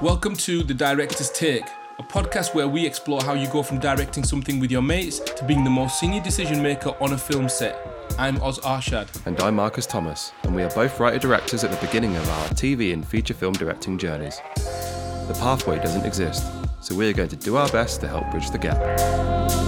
Welcome to The Director's Take, a podcast where we explore how you go from directing something with your mates to being the most senior decision maker on a film set. I'm Oz Arshad. And I'm Marcus Thomas, and we are both writer directors at the beginning of our TV and feature film directing journeys. The pathway doesn't exist, so we are going to do our best to help bridge the gap.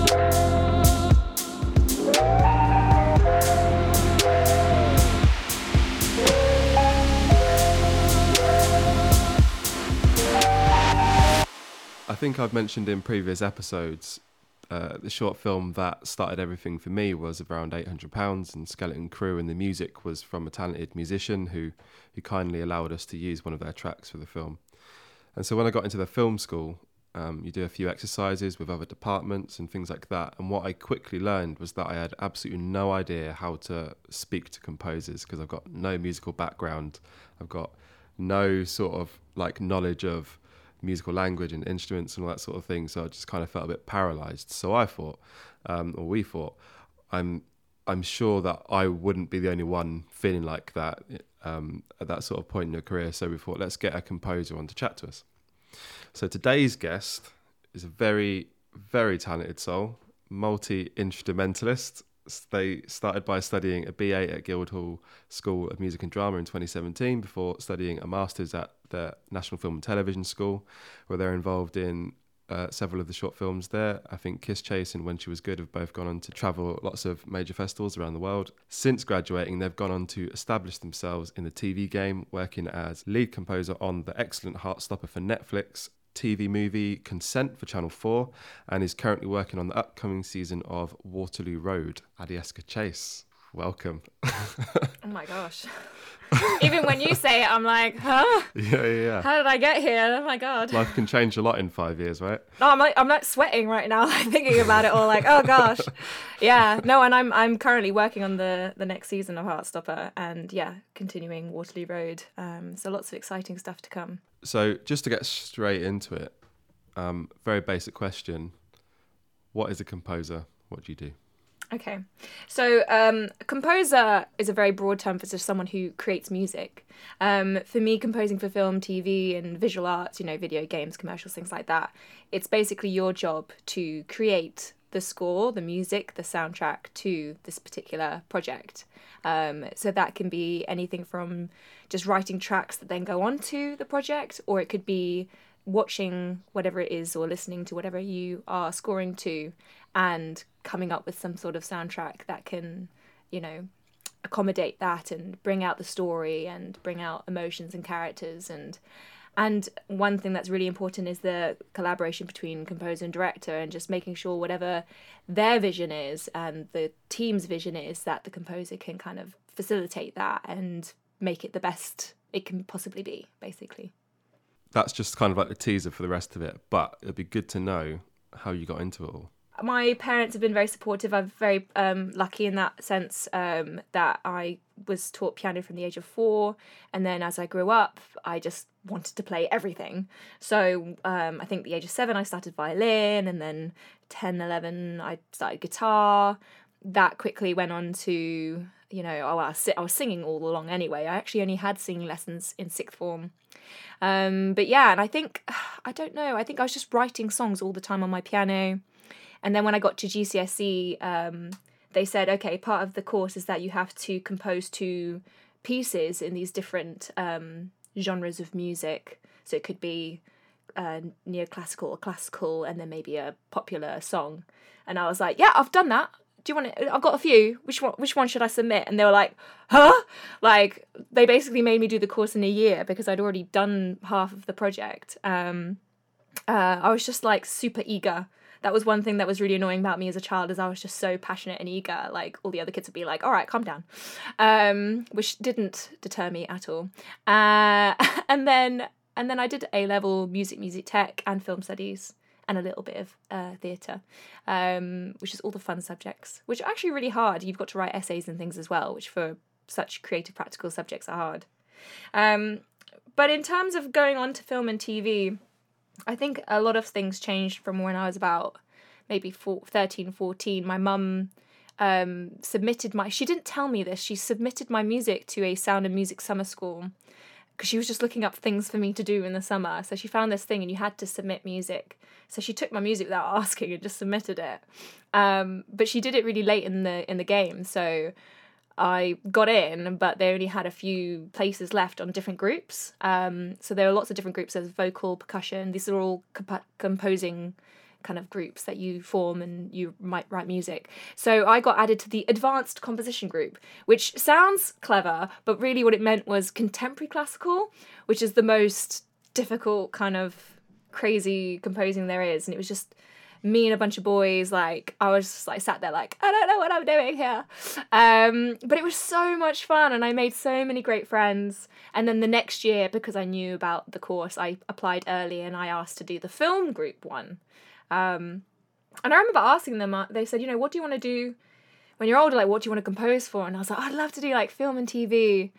Think I've mentioned in previous episodes uh, the short film that started everything for me was around eight hundred pounds, and Skeleton Crew, and the music was from a talented musician who who kindly allowed us to use one of their tracks for the film. And so when I got into the film school, um, you do a few exercises with other departments and things like that. And what I quickly learned was that I had absolutely no idea how to speak to composers because I've got no musical background. I've got no sort of like knowledge of musical language and instruments and all that sort of thing. So I just kind of felt a bit paralyzed. So I thought, um, or we thought, I'm I'm sure that I wouldn't be the only one feeling like that um, at that sort of point in your career. So we thought, let's get a composer on to chat to us. So today's guest is a very, very talented soul, multi instrumentalist. They started by studying a BA at Guildhall School of Music and Drama in 2017 before studying a master's at the National Film and Television School, where they're involved in uh, several of the short films there. I think Kiss Chase and When She Was Good have both gone on to travel lots of major festivals around the world. Since graduating, they've gone on to establish themselves in the TV game, working as lead composer on the excellent Heartstopper for Netflix. TV movie Consent for Channel 4 and is currently working on the upcoming season of Waterloo Road. Adiescar Chase, welcome. oh my gosh. Even when you say it, I'm like, huh? Yeah, yeah, yeah. How did I get here? Oh my god. Life can change a lot in five years, right? No, I'm like I'm like sweating right now, like thinking about it all. Like, oh gosh, yeah. No, and I'm I'm currently working on the the next season of Heartstopper, and yeah, continuing Waterloo Road. Um, so lots of exciting stuff to come. So just to get straight into it, um, very basic question: What is a composer? What do you do? Okay, so um, composer is a very broad term for just someone who creates music. Um, for me, composing for film, TV, and visual arts, you know, video games, commercials, things like that, it's basically your job to create the score, the music, the soundtrack to this particular project. Um, so that can be anything from just writing tracks that then go on to the project, or it could be watching whatever it is or listening to whatever you are scoring to and coming up with some sort of soundtrack that can, you know, accommodate that and bring out the story and bring out emotions and characters. And and one thing that's really important is the collaboration between composer and director and just making sure whatever their vision is and the team's vision is that the composer can kind of facilitate that and make it the best it can possibly be basically. That's just kind of like the teaser for the rest of it but it'd be good to know how you got into it all my parents have been very supportive. I'm very um, lucky in that sense um, that I was taught piano from the age of four, and then as I grew up, I just wanted to play everything. So um, I think the age of seven, I started violin, and then 10, 11, I started guitar. That quickly went on to you know, oh, I was, I was singing all along anyway. I actually only had singing lessons in sixth form. Um, but yeah, and I think, I don't know, I think I was just writing songs all the time on my piano. And then when I got to GCSE, um, they said, okay, part of the course is that you have to compose two pieces in these different um, genres of music. So it could be uh, neoclassical or classical, and then maybe a popular song. And I was like, yeah, I've done that. Do you want it? I've got a few. Which one? Which one should I submit? And they were like, huh? Like they basically made me do the course in a year because I'd already done half of the project. Um, uh, I was just like super eager that was one thing that was really annoying about me as a child is I was just so passionate and eager. Like all the other kids would be like, "All right, calm down," um, which didn't deter me at all. Uh, and then and then I did A level music, music tech, and film studies. And a little bit of uh, theatre, um, which is all the fun subjects, which are actually really hard. You've got to write essays and things as well, which for such creative practical subjects are hard. Um, but in terms of going on to film and TV, I think a lot of things changed from when I was about maybe four, 13, 14. My mum um, submitted my, she didn't tell me this, she submitted my music to a sound and music summer school because she was just looking up things for me to do in the summer. So she found this thing and you had to submit music. So she took my music without asking and just submitted it. Um, but she did it really late in the in the game. So I got in, but they only had a few places left on different groups. Um, so there are lots of different groups. There's vocal, percussion. These are all comp- composing kind of groups that you form and you might write music. So I got added to the advanced composition group, which sounds clever, but really what it meant was contemporary classical, which is the most difficult kind of crazy composing there is. And it was just me and a bunch of boys like i was just like sat there like i don't know what i'm doing here. Um, but it was so much fun and i made so many great friends. And then the next year because i knew about the course i applied early and i asked to do the film group one. Um, and i remember asking them uh, they said you know what do you want to do when you're older? Like what do you want to compose for? And i was like i'd love to do like film and tv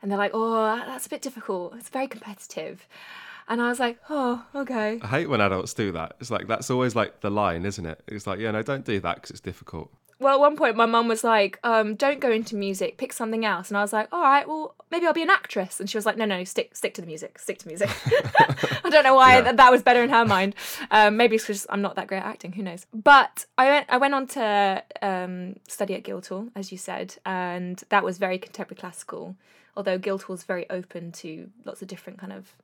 and they're like oh that's a bit difficult. It's very competitive and I was like, oh, okay. I hate when adults do that. It's like that's always like the line, isn't it? It's like, yeah, no, don't do that because it's difficult. Well, at one point, my mum was like, um, "Don't go into music. Pick something else." And I was like, "All right, well, maybe I'll be an actress." And she was like, "No, no, stick, stick to the music. Stick to music." I don't know why yeah. that, that was better in her mind. Um, maybe it's because I'm not that great at acting. Who knows? But I went, I went on to um, study at Guildhall, as you said, and that was very contemporary classical. Although Guildhall was very open to lots of different kind of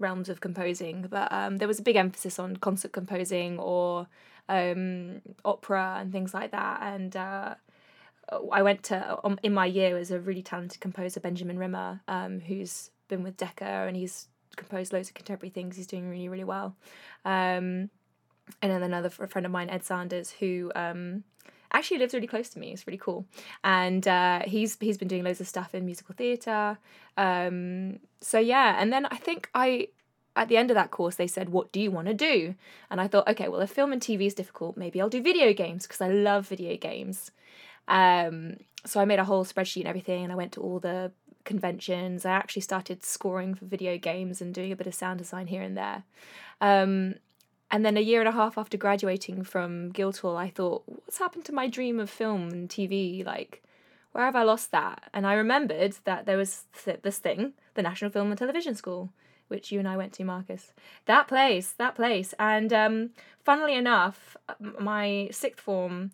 realms of composing, but um, there was a big emphasis on concert composing or um, opera and things like that. And uh, I went to um, in my year was a really talented composer Benjamin Rimmer, um, who's been with Decca and he's composed loads of contemporary things. He's doing really really well. Um, and then another friend of mine, Ed Sanders, who um, actually lives really close to me. It's really cool, and uh, he's he's been doing loads of stuff in musical theatre. Um, so yeah, and then I think I at the end of that course they said, "What do you want to do?" And I thought, okay, well, if film and TV is difficult, maybe I'll do video games because I love video games. Um, so I made a whole spreadsheet and everything, and I went to all the conventions. I actually started scoring for video games and doing a bit of sound design here and there. Um, and then a year and a half after graduating from Guildhall, I thought, what's happened to my dream of film and TV? Like, where have I lost that? And I remembered that there was th- this thing, the National Film and Television School, which you and I went to, Marcus. That place, that place. And um, funnily enough, my sixth form,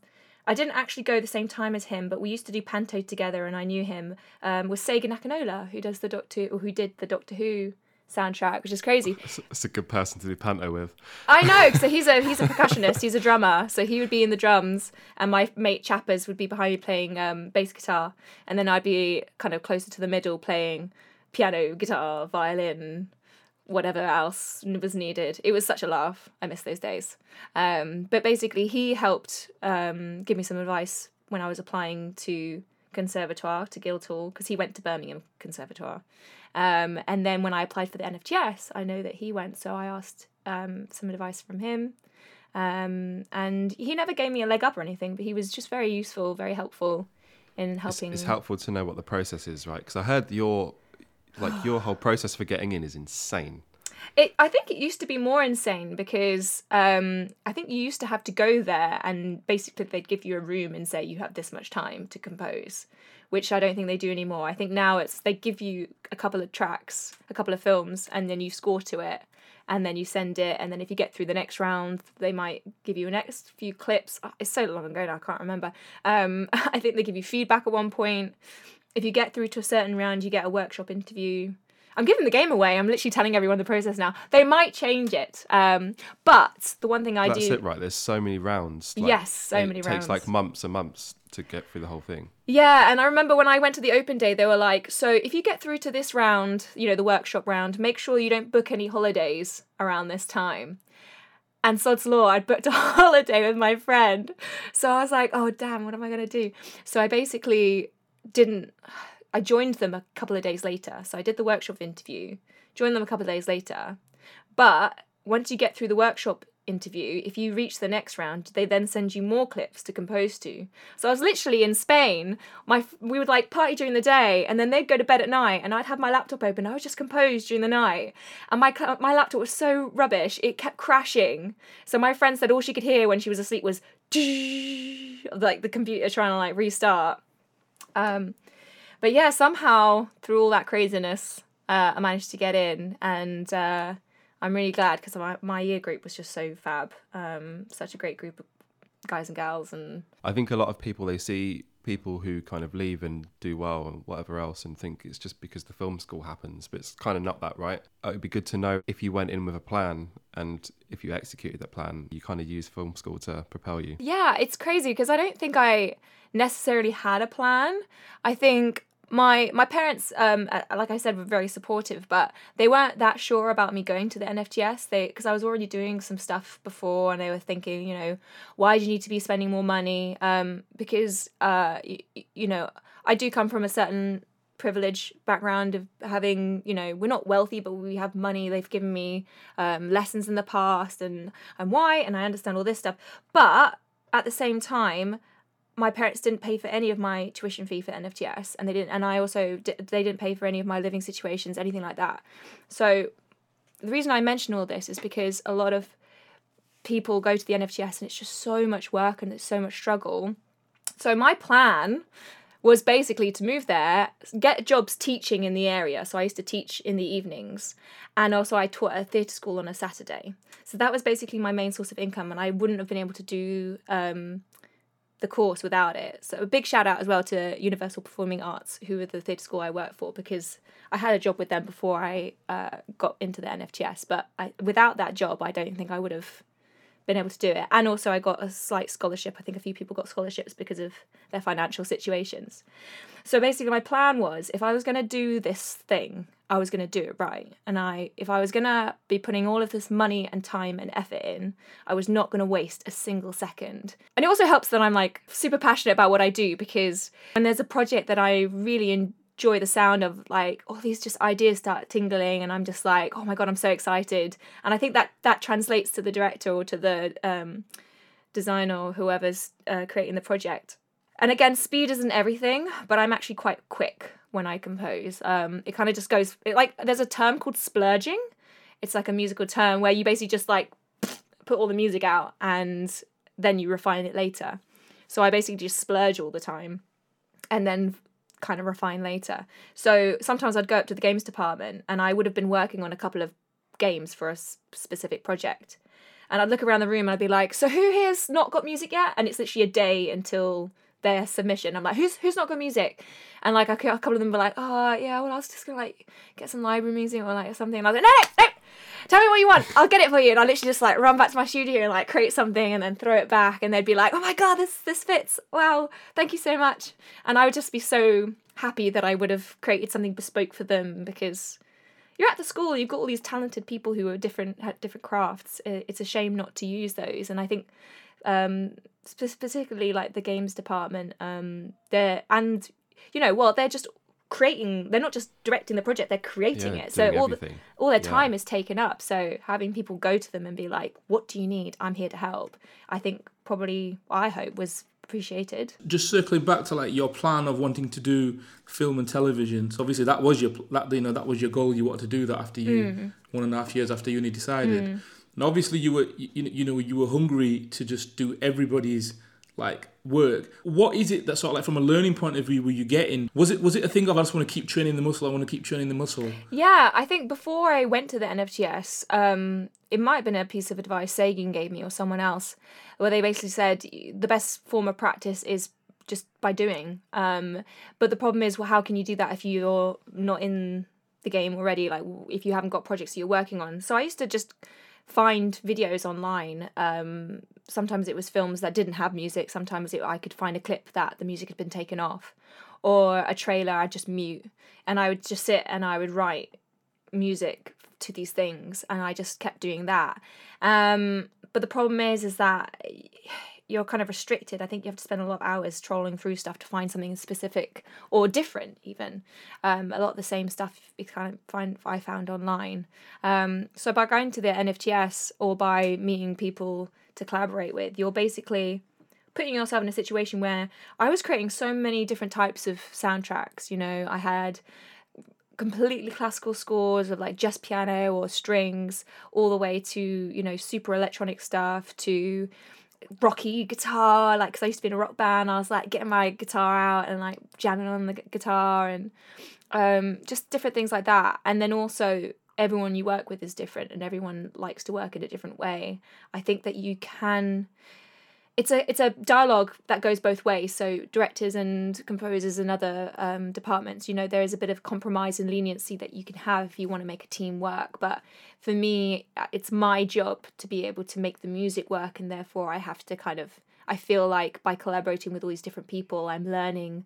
I didn't actually go the same time as him, but we used to do panto together, and I knew him. Um, was Segun Akinola, who does the Doctor, or who did the Doctor Who soundtrack, which is crazy. It's a good person to do panto with. I know, so he's a he's a percussionist, he's a drummer, so he would be in the drums, and my mate Chappers would be behind me playing um, bass guitar, and then I'd be kind of closer to the middle playing piano, guitar, violin, whatever else was needed. It was such a laugh. I miss those days. Um, but basically, he helped um, give me some advice when I was applying to conservatoire to Guildhall because he went to Birmingham Conservatoire. Um, and then when I applied for the NFTS, I know that he went, so I asked um, some advice from him. Um, and he never gave me a leg up or anything, but he was just very useful, very helpful in helping. It's, it's helpful to know what the process is, right? Because I heard your like your whole process for getting in is insane. It, I think it used to be more insane because um, I think you used to have to go there and basically they'd give you a room and say you have this much time to compose, which I don't think they do anymore. I think now it's they give you a couple of tracks, a couple of films, and then you score to it, and then you send it, and then if you get through the next round, they might give you a next few clips. Oh, it's so long ago now, I can't remember. Um, I think they give you feedback at one point. If you get through to a certain round, you get a workshop interview I'm giving the game away. I'm literally telling everyone the process now. They might change it, um, but the one thing I That's do. That's it, right? There's so many rounds. Like, yes, so many rounds. It takes like months and months to get through the whole thing. Yeah, and I remember when I went to the open day, they were like, "So if you get through to this round, you know, the workshop round, make sure you don't book any holidays around this time." And sod's law, I'd booked a holiday with my friend, so I was like, "Oh damn, what am I gonna do?" So I basically didn't I joined them a couple of days later. So I did the workshop interview, joined them a couple of days later. But once you get through the workshop interview, if you reach the next round, they then send you more clips to compose to. So I was literally in Spain. My we would like party during the day, and then they'd go to bed at night, and I'd have my laptop open. I was just composed during the night, and my my laptop was so rubbish, it kept crashing. So my friend said all she could hear when she was asleep was like the computer trying to like restart. Um, but yeah, somehow through all that craziness, uh, I managed to get in, and uh, I'm really glad because my my year group was just so fab. Um, such a great group of guys and gals, and I think a lot of people they see people who kind of leave and do well and whatever else and think it's just because the film school happens, but it's kind of not that, right? Uh, it would be good to know if you went in with a plan and if you executed that plan, you kind of use film school to propel you. Yeah, it's crazy because I don't think I necessarily had a plan. I think my my parents um uh, like i said were very supportive but they weren't that sure about me going to the nfts they because i was already doing some stuff before and they were thinking you know why do you need to be spending more money? Um because uh y- you know i do come from a certain privilege background of having you know we're not wealthy but we have money. They've given me um, lessons in the past and i'm white and i understand all this stuff. But at the same time my parents didn't pay for any of my tuition fee for NFTS, and they didn't, and I also they didn't pay for any of my living situations, anything like that. So the reason I mention all this is because a lot of people go to the NFTS and it's just so much work and it's so much struggle. So my plan was basically to move there, get jobs teaching in the area. So I used to teach in the evenings, and also I taught at a theatre school on a Saturday. So that was basically my main source of income, and I wouldn't have been able to do um, the course without it. So a big shout out as well to Universal Performing Arts, who were the theatre school I worked for, because I had a job with them before I uh, got into the NFTS. But I, without that job, I don't think I would have been able to do it. And also, I got a slight scholarship. I think a few people got scholarships because of their financial situations. So basically, my plan was if I was going to do this thing, I was going to do it right. And I, if I was going to be putting all of this money and time and effort in, I was not going to waste a single second. And it also helps that I'm like super passionate about what I do because when there's a project that I really enjoy the sound of like all these just ideas start tingling and i'm just like oh my god i'm so excited and i think that that translates to the director or to the um, designer or whoever's uh, creating the project and again speed isn't everything but i'm actually quite quick when i compose um, it kind of just goes it, like there's a term called splurging it's like a musical term where you basically just like put all the music out and then you refine it later so i basically just splurge all the time and then kind of refine later. So sometimes I'd go up to the games department and I would have been working on a couple of games for a specific project. And I'd look around the room and I'd be like, so who here's not got music yet? And it's literally a day until their submission. I'm like, who's who's not got music? And like a couple of them were like, oh yeah, well I was just gonna like get some library music or like something. And I was like, no, no, no, tell me what you want. I'll get it for you. And I literally just like run back to my studio and like create something and then throw it back. And they'd be like, oh my god, this this fits. Wow, thank you so much. And I would just be so happy that I would have created something bespoke for them because you're at the school. You've got all these talented people who are different had different crafts. It's a shame not to use those. And I think um, specifically like the games department, um, they're and you know well they're just creating they're not just directing the project they're creating Yeah, it so doing all the, all their Yeah. time is taken up so having people go to them and be like what do you need i'm here to help i think probably i hope was appreciated just circling back to like your plan of wanting to do film and television. So obviously that was your that you know that was your goal. You wanted to do that after you one and a half years after uni decided. And obviously you were you, you know you were hungry to just do everybody's like work. What is it that sort of like from a learning point of view were you getting? Was it was it a thing of I just want to keep training the muscle. I want to keep training the muscle. Yeah, I think before I went to the NFTS, um, it might have been a piece of advice Segun gave me or someone else, where they basically said the best form of practice is just by doing. Um, but the problem is, well, how can you do that if you're not in the game already? Like, if you haven't got projects that you're working on. So I used to just find videos online. Um, sometimes it was films that didn't have music. Sometimes it, I could find a clip that the music had been taken off, or a trailer I'd just mute, and I would just sit and I would write music to these things, and I just kept doing that. Um, but the problem is, is that you're kind of restricted. I think you have to spend a lot of hours trolling through stuff to find something specific or different. Even um, a lot of the same stuff you kind of find I found online. Um, so by going to the NFTS or by meeting people to collaborate with, you're basically putting yourself in a situation where I was creating so many different types of soundtracks. You know, I had completely classical scores of like just piano or strings all the way to you know super electronic stuff to rocky guitar like because i used to be in a rock band i was like getting my guitar out and like jamming on the gu- guitar and um, just different things like that. And then also, everyone you work with is different and everyone likes to work in a different way. I think that you can it's a it's a dialogue that goes both ways. So directors and composers and other um, departments, you know, there is a bit of compromise and leniency that you can have if you want to make a team work. But for me, uh, it's my job to be able to make the music work, and therefore I have to kind of I feel like by collaborating with all these different people, I'm learning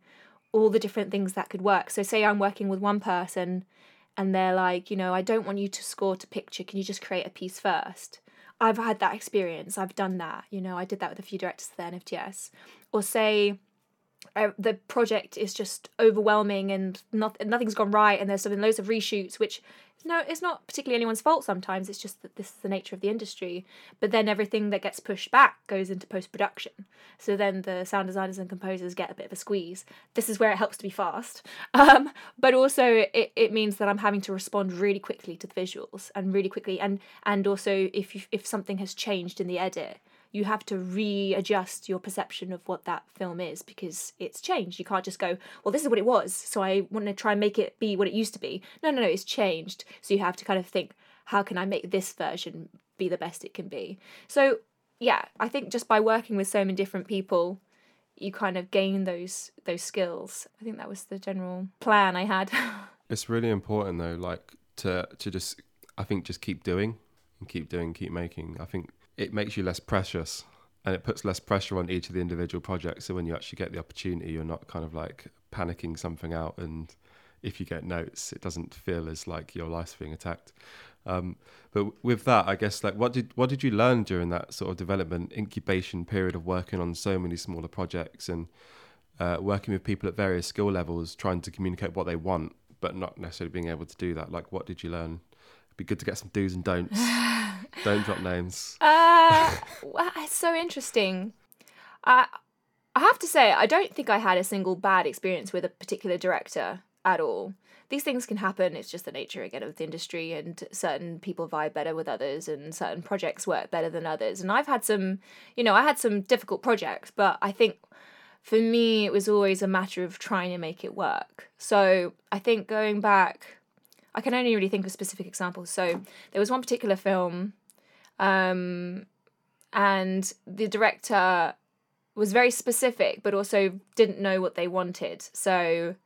all the different things that could work. So say I'm working with one person and they're like, you know, I don't want you to score to picture. Can you just create a piece first? I've had that experience. I've done that. You know, I did that with a few directors at the NFTS. Or say the project is just overwhelming and not, nothing's gone right and there's been loads of reshoots, which no, it's not particularly anyone's fault sometimes. It's just that this is the nature of the industry. But then everything that gets pushed back goes into post production. So then the sound designers and composers get a bit of a squeeze. This is where it helps to be fast. Um, but also it, it means that I'm having to respond really quickly to the visuals and really quickly and and also if you, if something has changed in the edit, you have to readjust your perception of what that film is because it's changed. You can't just go, well, this is what it was, so I want to try and make it be what it used to be. No, no, no, it's changed. So you have to kind of think, how can I make this version be the best it can be? So, yeah, I think just by working with so many different people, you kind of gain those those skills. I think that was the general plan I had. it's really important though, like to to just I think just keep doing and keep doing, keep making. I think it makes you less precious and it puts less pressure on each of the individual projects. So when you actually get the opportunity, you're not kind of like panicking something out. And if you get notes, it doesn't feel as like your life's being attacked. Um, but with that, I guess like what did what did you learn during that sort of development incubation period of working on so many smaller projects and uh, working with people at various skill levels, trying to communicate what they want, but not necessarily being able to do that. Like, what did you learn? It'd be good to get some do's and don'ts. Don't drop names. Uh, it's so interesting. I I have to say, I don't think I had a single bad experience with a particular director at all. These things can happen. It's just the nature again of the industry, and certain people vibe better with others, and certain projects work better than others. And I've had some, you know, I had some difficult projects, but I think for me it was always a matter of trying to make it work. So I think going back, I can only really think of specific examples. So there was one particular film um, and the director was very specific, but also didn't know what they wanted. So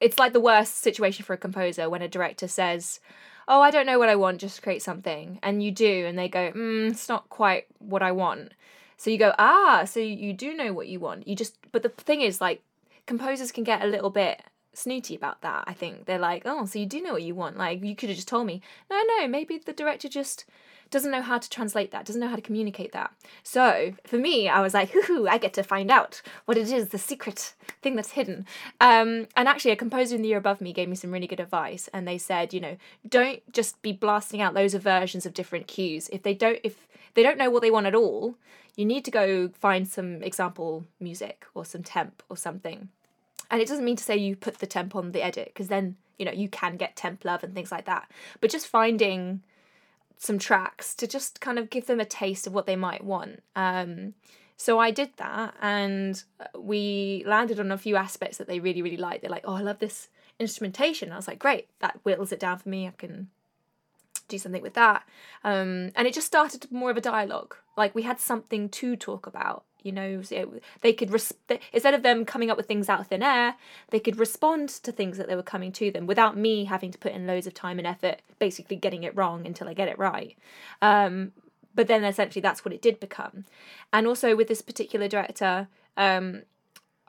it's like the worst situation for a composer when a director says, Oh, I don't know what I want, just create something. And you do, and they go, mm, It's not quite what I want. So you go, Ah, so you do know what you want. You just, but the thing is, like, composers can get a little bit snooty about that. I think they're like, Oh, so you do know what you want. Like, you could have just told me. No, no, maybe the director just doesn't know how to translate that, doesn't know how to communicate that. So for me, I was like, hoo I get to find out what it is, the secret thing that's hidden. Um, and actually, a composer in the year above me gave me some really good advice, and they said, you know, don't just be blasting out loads of versions of different cues. If they don't, if they don't know what they want at all, you need to go find some example music or some temp or something. And it doesn't mean to say you put the temp on the edit because then you know you can get temp love and things like that. But just finding some tracks to just kind of give them a taste of what they might want. Um, so I did that, and uh, we landed on a few aspects that they really, really liked. They're like, "Oh, I love this instrumentation." I was like, "Great, that whittles it down for me. I can do something with that." Um, and it just started more of a dialogue. Like we had something to talk about you know they could res- instead of them coming up with things out of thin air they could respond to things that they were coming to them without me having to put in loads of time and effort basically getting it wrong until i get it right. Um, but then essentially that's what it did become. And also with this particular director um,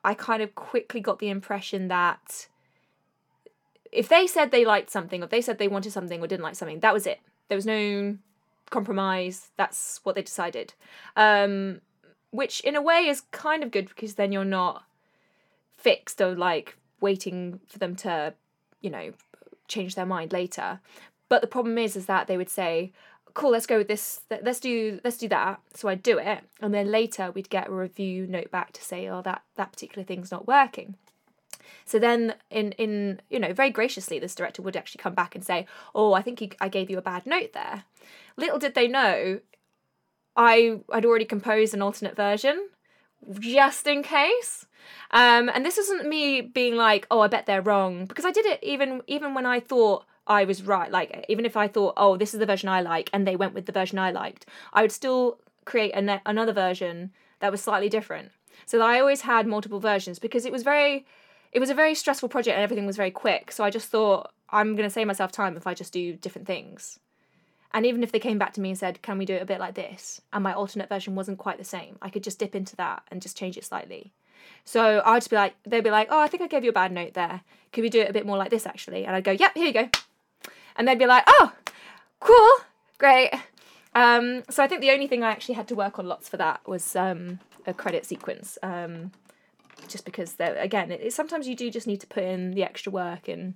i kind of quickly got the impression that if they said they liked something or they said they wanted something or didn't like something that was it. There was no compromise. That's what they decided. Um, which in a way is kind of good because then you're not fixed or like waiting for them to, you know, change their mind later. But the problem is, is that they would say, "Cool, let's go with this. Let's do let's do that." So I'd do it, and then later we'd get a review note back to say, "Oh, that that particular thing's not working." So then, in in you know, very graciously, this director would actually come back and say, "Oh, I think I gave you a bad note there." Little did they know I had already composed an alternate version, just in case. Um, and this isn't me being like, oh, I bet they're wrong, because I did it even even when I thought I was right. Like even if I thought, oh, this is the version I like, and they went with the version I liked, I would still create ne- another version that was slightly different. So I always had multiple versions because it was very, it was a very stressful project and everything was very quick. So I just thought I'm going to save myself time if I just do different things. And even if they came back to me and said, "Can we do it a bit like this?" and my alternate version wasn't quite the same, I could just dip into that and just change it slightly. So I'd just be like, they'd be like, "Oh, I think I gave you a bad note there. Could we do it a bit more like this, actually?" And I'd go, "Yep, here you go." And they'd be like, "Oh, cool, great." Um, so I think the only thing I actually had to work on lots for that was um, a credit sequence. Um, just because again, it, it, sometimes you do just need to put in the extra work and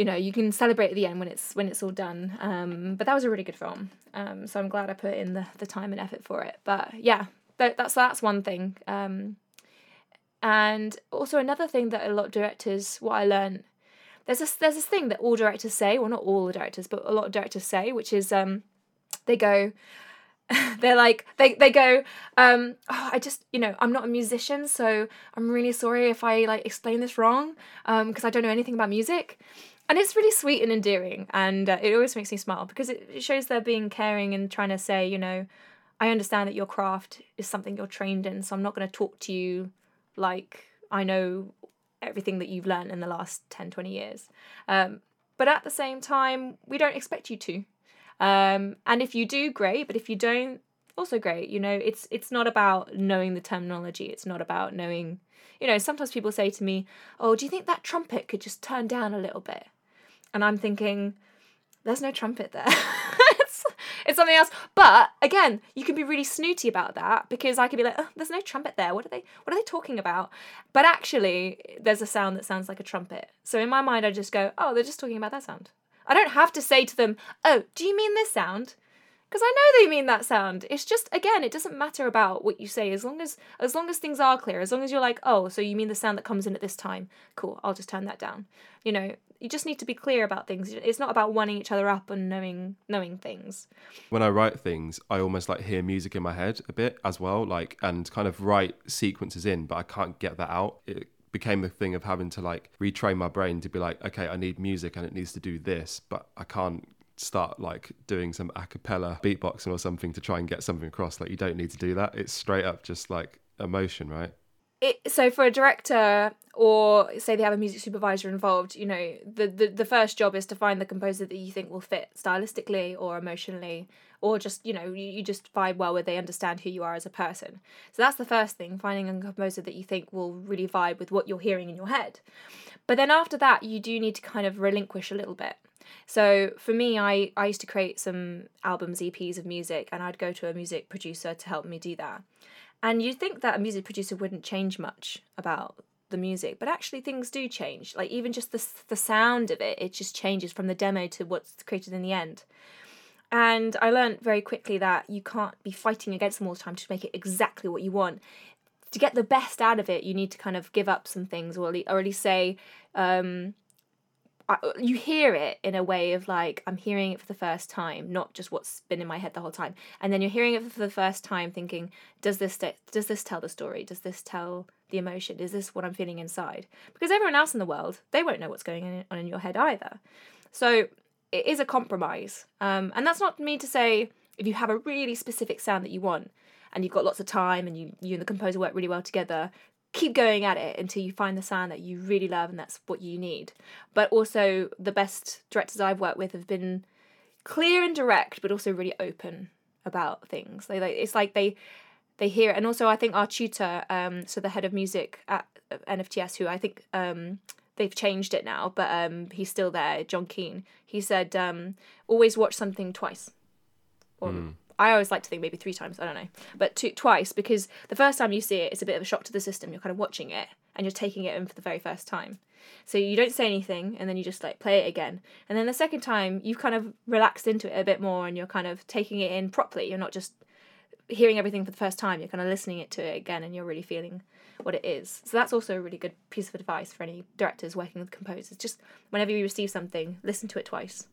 you know you can celebrate at the end when it's when it's all done. Um, but that was a really good film. Um, so i'm glad i put in the, the time and effort for it. But yeah that, that's that's one thing. Um, and also another thing that a lot of directors what i learned there's this there's this thing that all directors say well not all the directors but a lot of directors say which is um, they go they're like they they go um oh, i just you know i'm not a musician so i'm really sorry if i like explain this wrong um because i don't know anything about music and it's really sweet and endearing and uh, it always makes me smile because it, it shows they're being caring and trying to say you know i understand that your craft is something you're trained in so i'm not going to talk to you like i know everything that you've learned in the last 10 20 years. Um, but at the same time we don't expect you to. Um, and if you do great but if you don't also great you know it's it's not about knowing the terminology it's not about knowing you know sometimes people say to me oh do you think that trumpet could just turn down a little bit and I'm thinking, there's no trumpet there. it's, it's something else. But again, you can be really snooty about that because I could be like, oh, there's no trumpet there. What are they what are they talking about? But actually, there's a sound that sounds like a trumpet. So in my mind I just go, oh, they're just talking about that sound. I don't have to say to them, oh, do you mean this sound? Because I know they mean that sound. It's just again, it doesn't matter about what you say as long as as long as things are clear. As long as you're like, oh, so you mean the sound that comes in at this time? Cool, I'll just turn that down. You know, you just need to be clear about things. It's not about wanting each other up and knowing knowing things. When I write things, I almost like hear music in my head a bit as well, like and kind of write sequences in, but I can't get that out. It became the thing of having to like retrain my brain to be like, okay, I need music and it needs to do this, but I can't start like doing some a cappella beatboxing or something to try and get something across. Like you don't need to do that. It's straight up just like emotion, right? It, so for a director or say they have a music supervisor involved, you know, the, the the first job is to find the composer that you think will fit stylistically or emotionally or just, you know, you, you just vibe well with they understand who you are as a person. So that's the first thing, finding a composer that you think will really vibe with what you're hearing in your head. But then after that, you do need to kind of relinquish a little bit. So for me, I, I used to create some albums, EPs of music, and I'd go to a music producer to help me do that. And you'd think that a music producer wouldn't change much about the music, but actually things do change. Like even just the the sound of it, it just changes from the demo to what's created in the end. And I learned very quickly that you can't be fighting against them all the time to make it exactly what you want. To get the best out of it, you need to kind of give up some things, or at least say, um, you hear it in a way of like I'm hearing it for the first time, not just what's been in my head the whole time. And then you're hearing it for the first time, thinking, does this does this tell the story? Does this tell the emotion? Is this what I'm feeling inside? Because everyone else in the world, they won't know what's going on in your head either. So it is a compromise, um, and that's not me to say if you have a really specific sound that you want and you've got lots of time and you you and the composer work really well together keep going at it until you find the sound that you really love and that's what you need. But also, the best directors I've worked with have been clear and direct, but also really open about things. They like it's like they they hear it. and also I think our tutor, um, so the head of music at NFTS, who I think um they've changed it now, but um he's still there, John Keane. He said um always watch something twice. Or mm. I always like to think maybe three times, I don't know, but two, twice because the first time you see it, it's a bit of a shock to the system. You're kind of watching it and you're taking it in for the very first time. So you don't say anything and then you just like play it again. And then the second time, you've kind of relaxed into it a bit more and you're kind of taking it in properly. You're not just hearing everything for the first time, you're kind of listening it to it again and you're really feeling what it is. So that's also a really good piece of advice for any directors working with composers. Just whenever you receive something, listen to it twice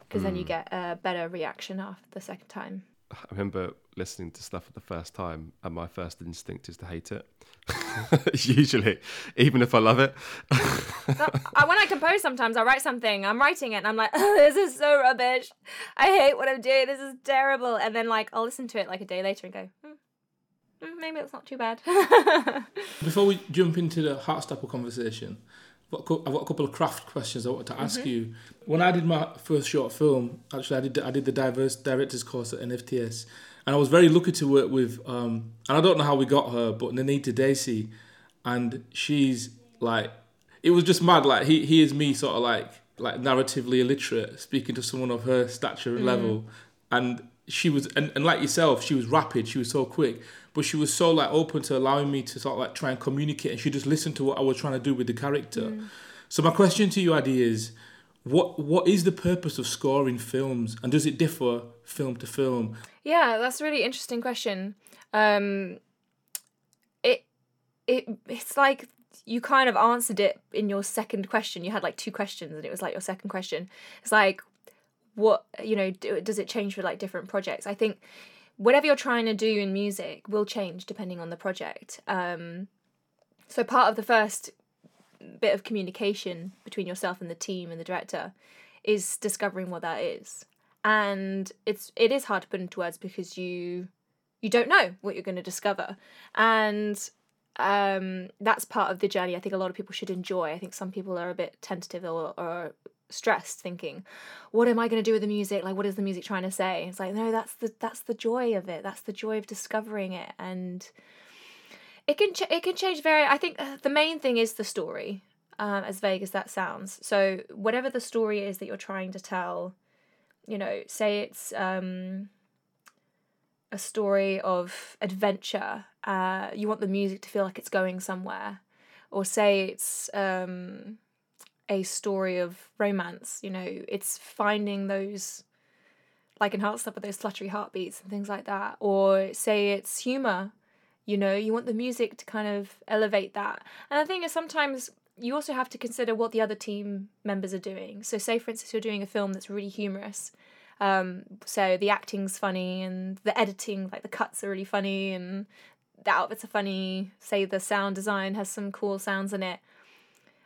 because mm. then you hmm. get a better reaction after the second time. I remember listening to stuff for the first time, and my first instinct is to hate it. Usually, even if I love it. I, when I compose, sometimes I write something, I'm writing it, and I'm like, oh, this is so rubbish. I hate what I'm doing. This is terrible. And then, like, I'll listen to it like a day later and go, hmm, hmm, maybe it's not too bad. Before we jump into the Heartstopper conversation, I've got a couple of craft questions I want to ask mm-hmm. you. When I did my first short film, actually, I did I did the diverse directors course at NFTS, and I was very lucky to work with. Um, and I don't know how we got her, but Nainita Desai, and she's like, it was just mad. Like he he is me, sort of like like narratively illiterate, speaking to someone of her stature and mm. level, and she was and, and like yourself, she was rapid. She was so quick but she was so like open to allowing me to sort of like try and communicate and she just listened to what I was trying to do with the character. Mm. So my question to you, Adi, is what what is the purpose of scoring films and does it differ film to film? Yeah, that's a really interesting question. Um it it it's like you kind of answered it in your second question. You had like two questions and it was like your second question. It's like what you know do, does it change for like different projects? I think whatever you're trying to do in music will change depending on the project. Um, so part of the first bit of communication between yourself and the team and the director is discovering what that is. And it's it is hard to put into words because you you don't know what you're going to discover. And um, that's part of the journey I think a lot of people should enjoy. I think some people are a bit tentative or, or stressed thinking what am i going to do with the music? Like what is the music trying to say? It's like no that's the that's the joy of it. That's the joy of discovering it. And it can ch- it can change very i think uh, the main thing is the story um, as vague as that sounds. So whatever the story is that you're trying to tell you know say it's um, a story of adventure uh, you want the music to feel like it's going somewhere or say it's um, a story of romance. You know, it's finding those, like in heart stuff, Heartstopper, those fluttery heartbeats and things like that. Or say it's humor. You know, you want the music to kind of elevate that. And the thing is, sometimes you also have to consider what the other team members are doing. So, say for instance, you're doing a film that's really humorous. Um, so the acting's funny and the editing, like the cuts are really funny and the outfits are funny. Say the sound design has some cool sounds in it.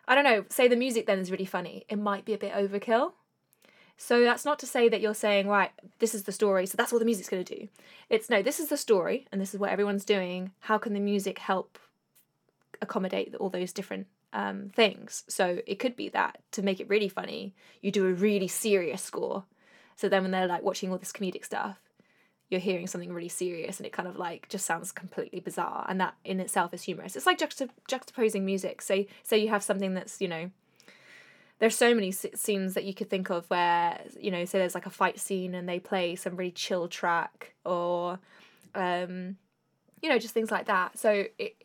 I don't know, say the music then is really funny, it might be a bit overkill. So that's not to say that you're saying, right, this is the story, so that's what the music's going to do. It's no, this is the story, and this is what everyone's doing. How can the music help accommodate all those different um, things? So it could be that to make it really funny, you do a really serious score. So then when they're like watching all this comedic stuff, you're hearing something really serious and it kind of like just sounds completely bizarre and that in itself is humorous. It's like juxtap- juxtaposing music. Say say you have something that's you know there's so many scenes that you could think of where you know say there's like a fight scene and they play some really chill track or um you know just things like that. So it,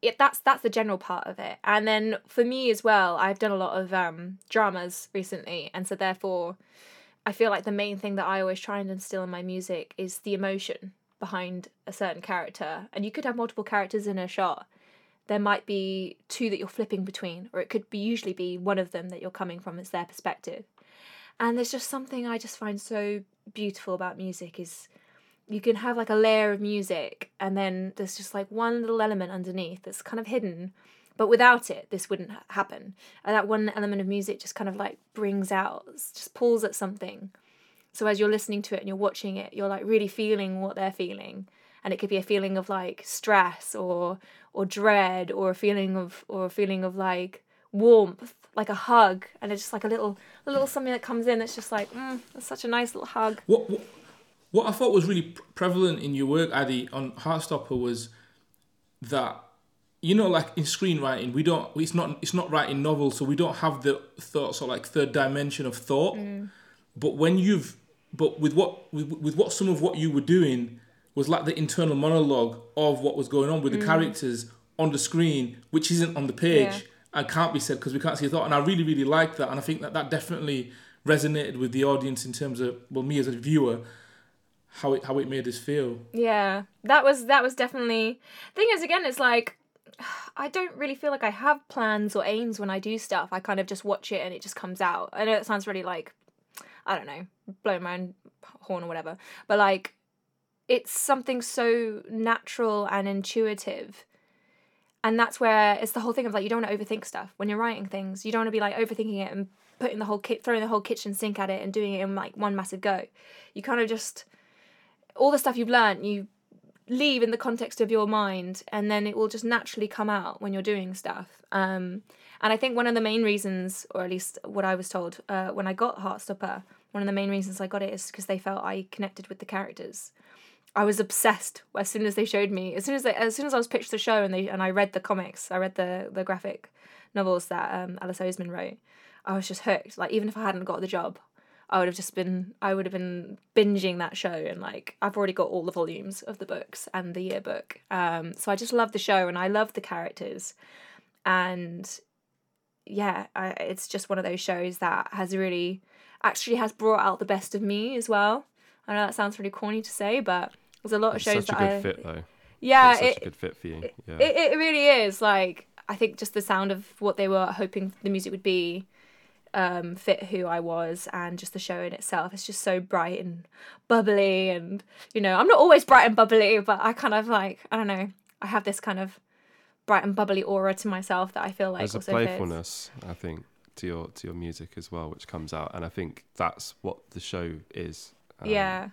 it that's that's the general part of it. And then for me as well i've done a lot of um dramas recently and so therefore I feel like the main thing that I always try and instill in my music is the emotion behind a certain character. And you could have multiple characters in a shot. There might be two that you're flipping between, or it could be usually be one of them that you're coming from as their perspective. And there's just something I just find so beautiful about music is you can have like a layer of music and then there's just like one little element underneath that's kind of hidden but without it, this wouldn't happen. And that one element of music just kind of like brings out, just pulls at something. So as you're listening to it and you're watching it, you're like really feeling what they're feeling. And it could be a feeling of like stress or or dread or a feeling of or a feeling of like warmth, like a hug, and it's just like a little a little something that comes in that's just like, mm, that's such a nice little hug. What, what what I thought was really prevalent in your work, Adi, on Heartstopper was that you know, like in screenwriting, we don't. It's not. It's not writing novels, so we don't have the thoughts or like third dimension of thought. Mm. But when you've, but with what with, with what some of what you were doing was like the internal monologue of what was going on with mm. the characters on the screen, which isn't on the page yeah. and can't be said because we can't see a thought. And I really, really like that, and I think that that definitely resonated with the audience in terms of well, me as a viewer how it how it made us feel. Yeah, that was that was definitely. Thing is, again, it's like I don't really feel like I have plans or aims when I do stuff. I kind of just watch it and it just comes out. I know it sounds really like, I don't know, blowing my own horn or whatever, but like it's something so natural and intuitive and that's where it's the whole thing of like you don't want to overthink stuff when you're writing things you don't want to be like overthinking it and putting the whole kit throwing the whole kitchen sink at it and doing it in like one massive go you kind of just all the stuff you've learned you leave in the context of your mind and then it will just naturally come out when you're doing stuff um, and i think one of the main reasons or at least what i was told uh, when i got heartstopper one of the main reasons i got it is because they felt i connected with the characters I was obsessed as soon as they showed me. As soon as they, as soon as I was pitched the show and they and I read the comics, I read the the graphic novels that um, Alice Oseman wrote. I was just hooked. Like even if I hadn't got the job, I would have just been I would have been binging that show and like I've already got all the volumes of the books and the yearbook. Um, so I just love the show and I love the characters, and yeah, I, it's just one of those shows that has really actually has brought out the best of me as well. I know that sounds really corny to say, but there's a lot of shows such a that good I fit though. yeah it's such it, a good fit for you. Yeah. it it really is like I think just the sound of what they were hoping the music would be um, fit who I was and just the show in itself. It's just so bright and bubbly and you know I'm not always bright and bubbly, but I kind of like I don't know I have this kind of bright and bubbly aura to myself that I feel like There's a also fits. playfulness, I think, to your to your music as well, which comes out, and I think that's what the show is. Um, Yeah.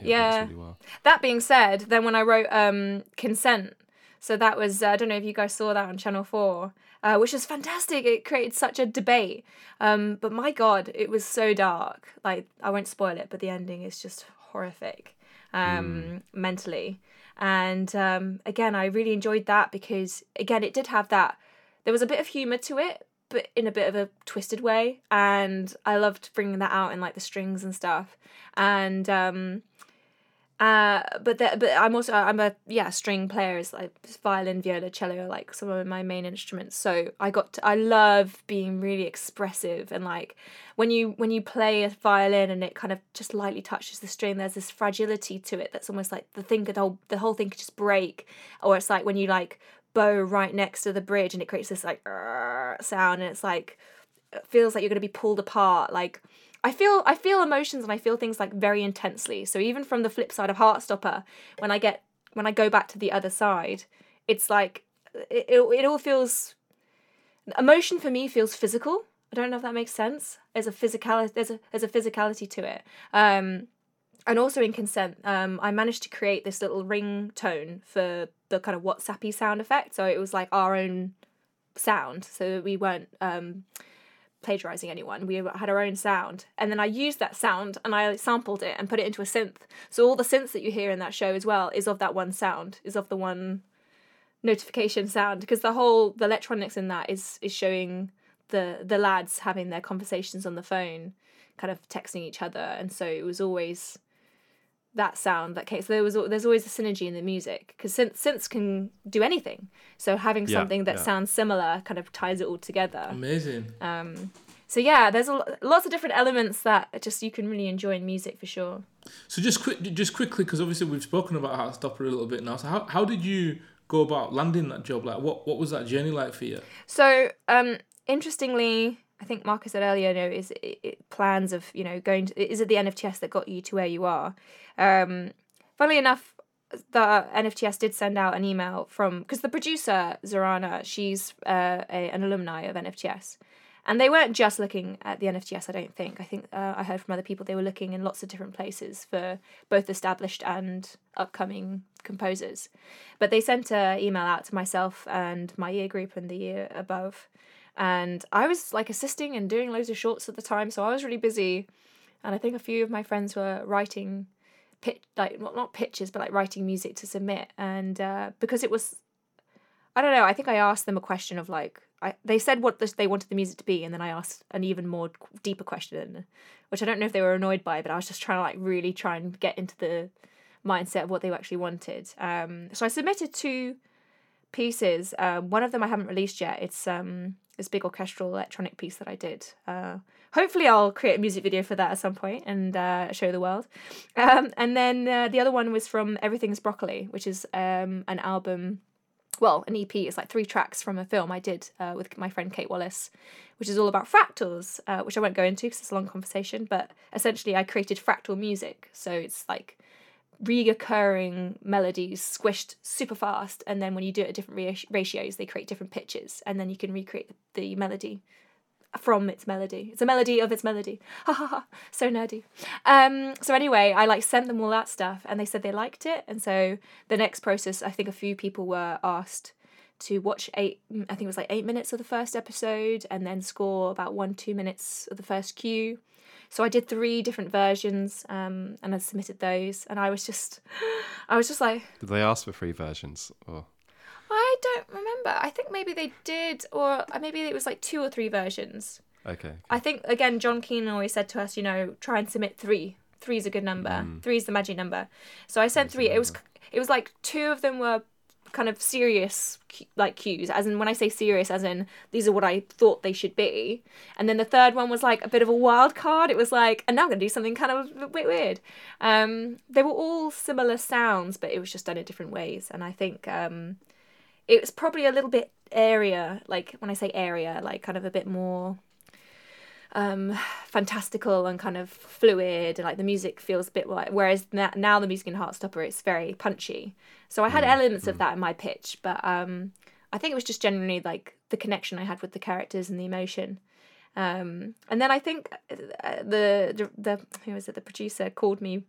Yeah. really well. That being said, then when I wrote um, Consent, so that was, uh, I don't know if you guys saw that on Channel 4, uh, which was fantastic. It created such a debate. Um, but my God, it was so dark. Like, I won't spoil it, but the ending is just horrific um, mentally. And um, again, I really enjoyed that because, again, it did have that, there was a bit of humour to it, but in a bit of a twisted way. And I loved bringing that out in like the strings and stuff. And, um, uh, but the, but I'm also I'm a yeah string player is like violin, viola, cello are like some of my main instruments. So I got to, I love being really expressive and like when you when you play a violin and it kind of just lightly touches the string, there's this fragility to it that's almost like the thing could whole the whole thing could just break. Or it's like when you like bow right next to the bridge and it creates this like sound and it's like it feels like you're going to be pulled apart like I feel I feel emotions and I feel things like very intensely. So even from the flip side of Heartstopper, when I get when I go back to the other side, it's like it, it, it all feels emotion for me feels physical. I don't know if that makes sense. There's a physicality there's a there's a physicality to it. Um and also in consent, um, I managed to create this little ring tone for the kind of WhatsAppy sound effect. So it was like our own sound. So we weren't um, plagiarizing anyone. We had our own sound, and then I used that sound and I sampled it and put it into a synth. So all the synths that you hear in that show as well is of that one sound, is of the one notification sound, because the whole the electronics in that is is showing the the lads having their conversations on the phone, kind of texting each other, and so it was always that sound that came. So there was al- there's always a synergy in the music because synths, synths can do anything. So having Yeah, something that yeah. sounds similar kind of ties it all together. Amazing. Um, so yeah, there's a, lots of different elements that just you can really enjoy in music for sure. So just quick, just quickly, because obviously we've spoken about Heartstopper a little bit now. So how, how did you go about landing that job? Like, what what was that journey like for you? So um, interestingly, I think Marcus said earlier, you know, is it, it, plans of you know going to is it the NFTS that got you to where you are? Um, funnily enough, the NFTS did send out an email from because the producer Zorana, she's uh, a, an alumni of NFTS, and they weren't just looking at the NFTS. I don't think. I think uh, I heard from other people they were looking in lots of different places for both established and upcoming composers. But they sent an email out to myself and my year group and the year above, and I was like assisting and doing loads of shorts at the time, so I was really busy. And I think a few of my friends were writing pitch like well, not pitches but like writing music to submit. And uh, because it was i don't know i think i asked them a question of like I, they said what this, they wanted the music to be and then i asked an even more deeper question which i don't know if they were annoyed by but i was just trying to like really try and get into the mindset of what they actually wanted. Um, so i submitted two pieces. Um, one of them i haven't released yet. It's um, this big orchestral electronic piece that i did uh, hopefully I'll create a music video for that at some point and uh, show the world. Um, and then uh, the other one was from Everything's Broccoli, which is um, an album, well, an EP. It's like three tracks from a film I did uh, with my friend Kate Wallace, which is all about fractals, uh, which I won't go into because it's a long conversation. But essentially, I created fractal music. So it's like reoccurring melodies squished super fast and then when you do it at different ratios they create different pitches and then you can recreate the melody from its melody. It's a melody of its melody. Ha ha ha. So nerdy. Um so anyway i like sent them all that stuff and they said they liked it and so the next process i think a few people were asked to watch eight i think it was like eight minutes of the first episode and then score about one two minutes of the first cue so I did three different versions, um, and I submitted those, and I was just, I was just like, Did they ask for three versions or? I don't remember. I think maybe they did, or maybe it was like two or three versions. Okay. okay. I think again, John Keenan always said to us, you know, try and submit three. Three is a good number. Three is the magic number. So I sent three. It was, it was like two of them were kind of serious like cues as in when i say serious as in these are what i thought they should be. And then the third one was like a bit of a wild card. It was like and now i'm going to do something kind of a bit weird. Um they were all similar sounds but it was just done in different ways. And i think um it was probably a little bit area like when i say area like kind of a bit more um fantastical and kind of fluid and like the music feels a bit like whereas now the music in heartstopper it's very punchy. So i had mm. elements of that in my pitch but um i think it was just generally like the connection i had with the characters and the emotion. Um and then i think uh, the the, the who was it? The producer called me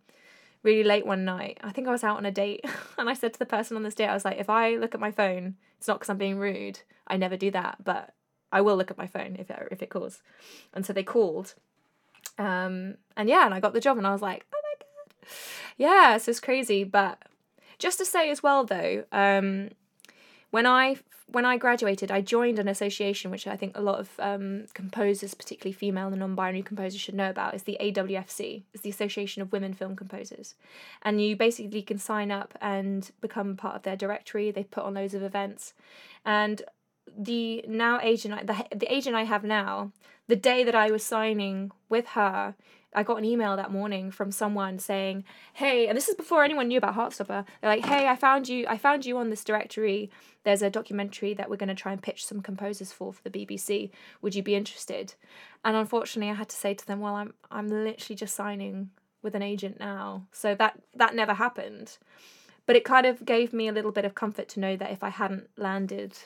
really late one night. I think i was out on a date and i said to the person on this date i was like if i look at my phone it's not because i'm being rude. I never do that but I will look at my phone if it, if it calls. And so they called. Um, and yeah, and I got the job and I was like, oh my God. Yeah, so it's crazy. But just to say as well though, um, when I when I graduated, I joined an association which I think a lot of um, composers, particularly female and non-binary composers, should know about. Is the AWFC, is the Association of Women Film Composers, and you basically can sign up and become part of their directory. They put on loads of events, and the now agent, the the agent I have now, the day that I was signing with her, I got an email that morning from someone saying, "Hey," and this is before anyone knew about Heartstopper. They're like, "Hey, I found you. I found you on this directory. There's a documentary that we're going to try and pitch some composers for for the BBC. Would you be interested?" And unfortunately, I had to say to them, "Well, I'm I'm literally just signing with an agent now, so that that never happened." But it kind of gave me a little bit of comfort to know that if I hadn't landed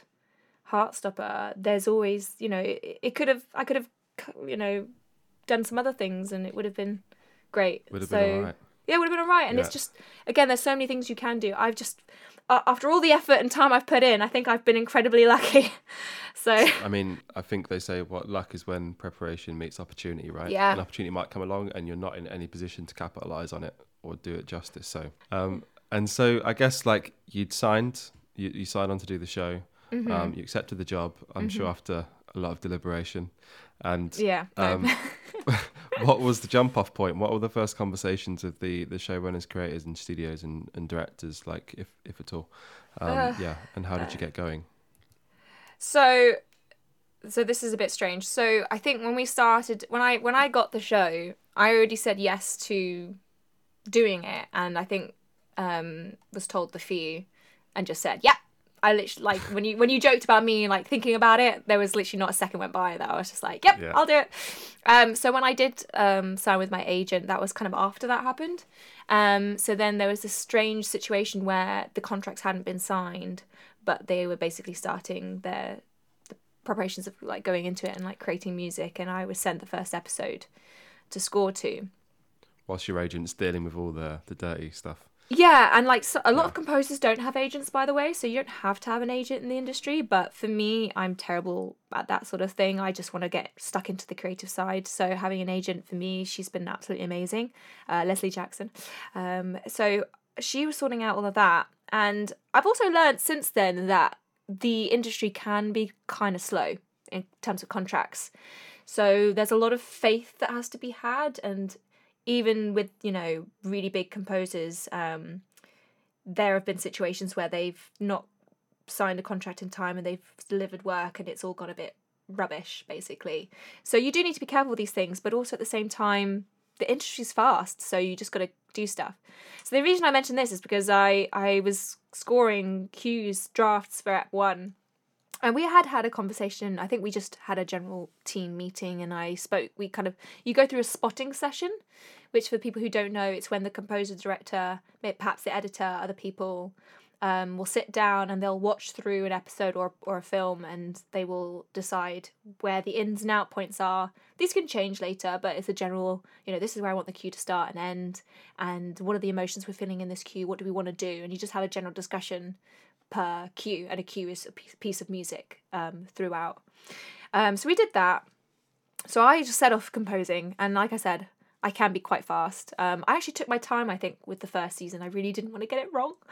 Heartstopper, there's always, you know, it, it could have, I could have, you know, done some other things and it would have been great. Would have so, been alright. Yeah, it would have been alright. And yeah. it's just, again, there's so many things you can do. I've just, uh, after all the effort and time I've put in, I think I've been incredibly lucky. so. I mean, I think they say what luck is when preparation meets opportunity, right? Yeah. An opportunity might come along and you're not in any position to capitalize on it or do it justice. So, um, and so I guess like you'd signed, you, you signed on to do the show. Mm-hmm. Um, you accepted the job, I'm mm-hmm. sure, after a lot of deliberation. And yeah, um, what was the jump off point? What were the first conversations of the, the showrunners, creators, and studios and, and directors, like, if, if at all? Um, uh, yeah, and how did you get going? So, so this is a bit strange. So I think when we started, when I when I got the show, I already said yes to doing it, and I think um, was told the fee, and just said, "Yeah, I literally like when you when you joked about me like thinking about it, there was literally not a second went by that I was just like, "Yep, yeah. I'll do it." Um, so when I did um, sign with my agent, that was kind of after that happened. Um, so then there was this strange situation where the contracts hadn't been signed, but they were basically starting their the preparations of like going into it and like creating music, and I was sent the first episode to score to. Whilst your agent's dealing with all the the dirty stuff. Yeah, and like so, a lot yeah. of composers don't have agents, by the way, so you don't have to have an agent in the industry. But for me, I'm terrible at that sort of thing. I just want to get stuck into the creative side. So having an agent for me, she's been absolutely amazing, uh, Leslie Jackson. Um, so she was sorting out all of that, and I've also learned since then that the industry can be kind of slow in terms of contracts. So there's a lot of faith that has to be had, and even with you know really big composers um, there have been situations where they've not signed a contract in time and they've delivered work and it's all gone a bit rubbish basically. So you do need to be careful with these things but also at the same time the industry's fast so you just got to do stuff. So the reason i mention this is because i i was scoring cues drafts for app one and we had had a conversation i think we just had a general team meeting and i spoke we kind of you go through a spotting session which for people who don't know it's when the composer director perhaps the editor other people um, will sit down and they'll watch through an episode or, or a film and they will decide where the ins and out points are. These can change later, but it's a general, you know, this is where I want the cue to start and end, and what are the emotions we're feeling in this cue? What do we want to do? And you just have a general discussion per cue, and a cue is a piece of music um, throughout. Um, so we did that. So I just set off composing, and like I said, I can be quite fast. Um, I actually took my time, I think, with the first season. I really didn't want to get it wrong.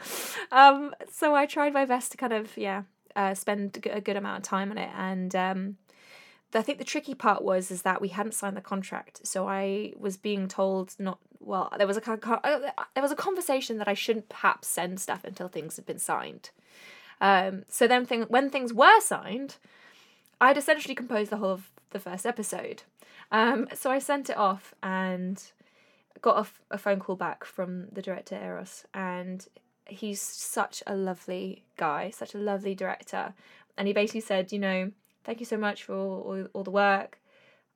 Um, so I tried my best to kind of, yeah, uh, spend a good amount of time on it. And um, I think the tricky part was is that we hadn't signed the contract. So I was being told not, well, there was a, uh, there was a conversation that I shouldn't perhaps send stuff until things had been signed. Um, so then thing, when things were signed, I'd essentially composed the whole of the first episode. Um, so I sent it off and got a, f- a phone call back from the director Euros, and he's such a lovely guy, such a lovely director. And he basically said, you know, thank you so much for all, all, all the work.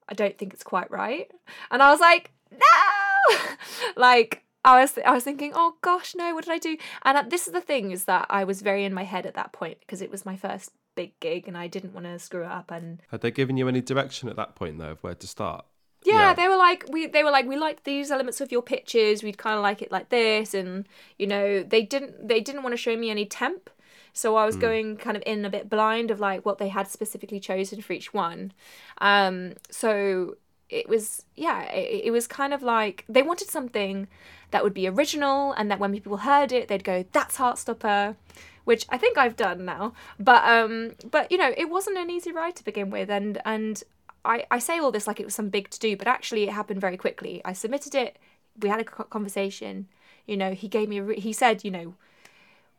I don't think it's quite right. And I was like, no! like, I was I was thinking, oh gosh, no, what did I do? And this is the thing is that I was very in my head at that point because it was my first big gig and I didn't want to screw it up. And had they given you any direction at that point though of where to start? Yeah, yeah, they were like we they were like we liked these elements of your pictures. We'd kind of like it like this, and you know they didn't they didn't want to show me any temp. So I was mm. going kind of in a bit blind of like what they had specifically chosen for each one. Um, so it was yeah, it, it was kind of like they wanted something that would be original and that when people heard it, they'd go, "That's Heartstopper." which I think I've done now. But um, but you know, it wasn't an easy ride to begin with, and and I I say all this like it was some big to do, but actually it happened very quickly. I submitted it. We had a conversation. You know, he gave me a. Re- he said, you know,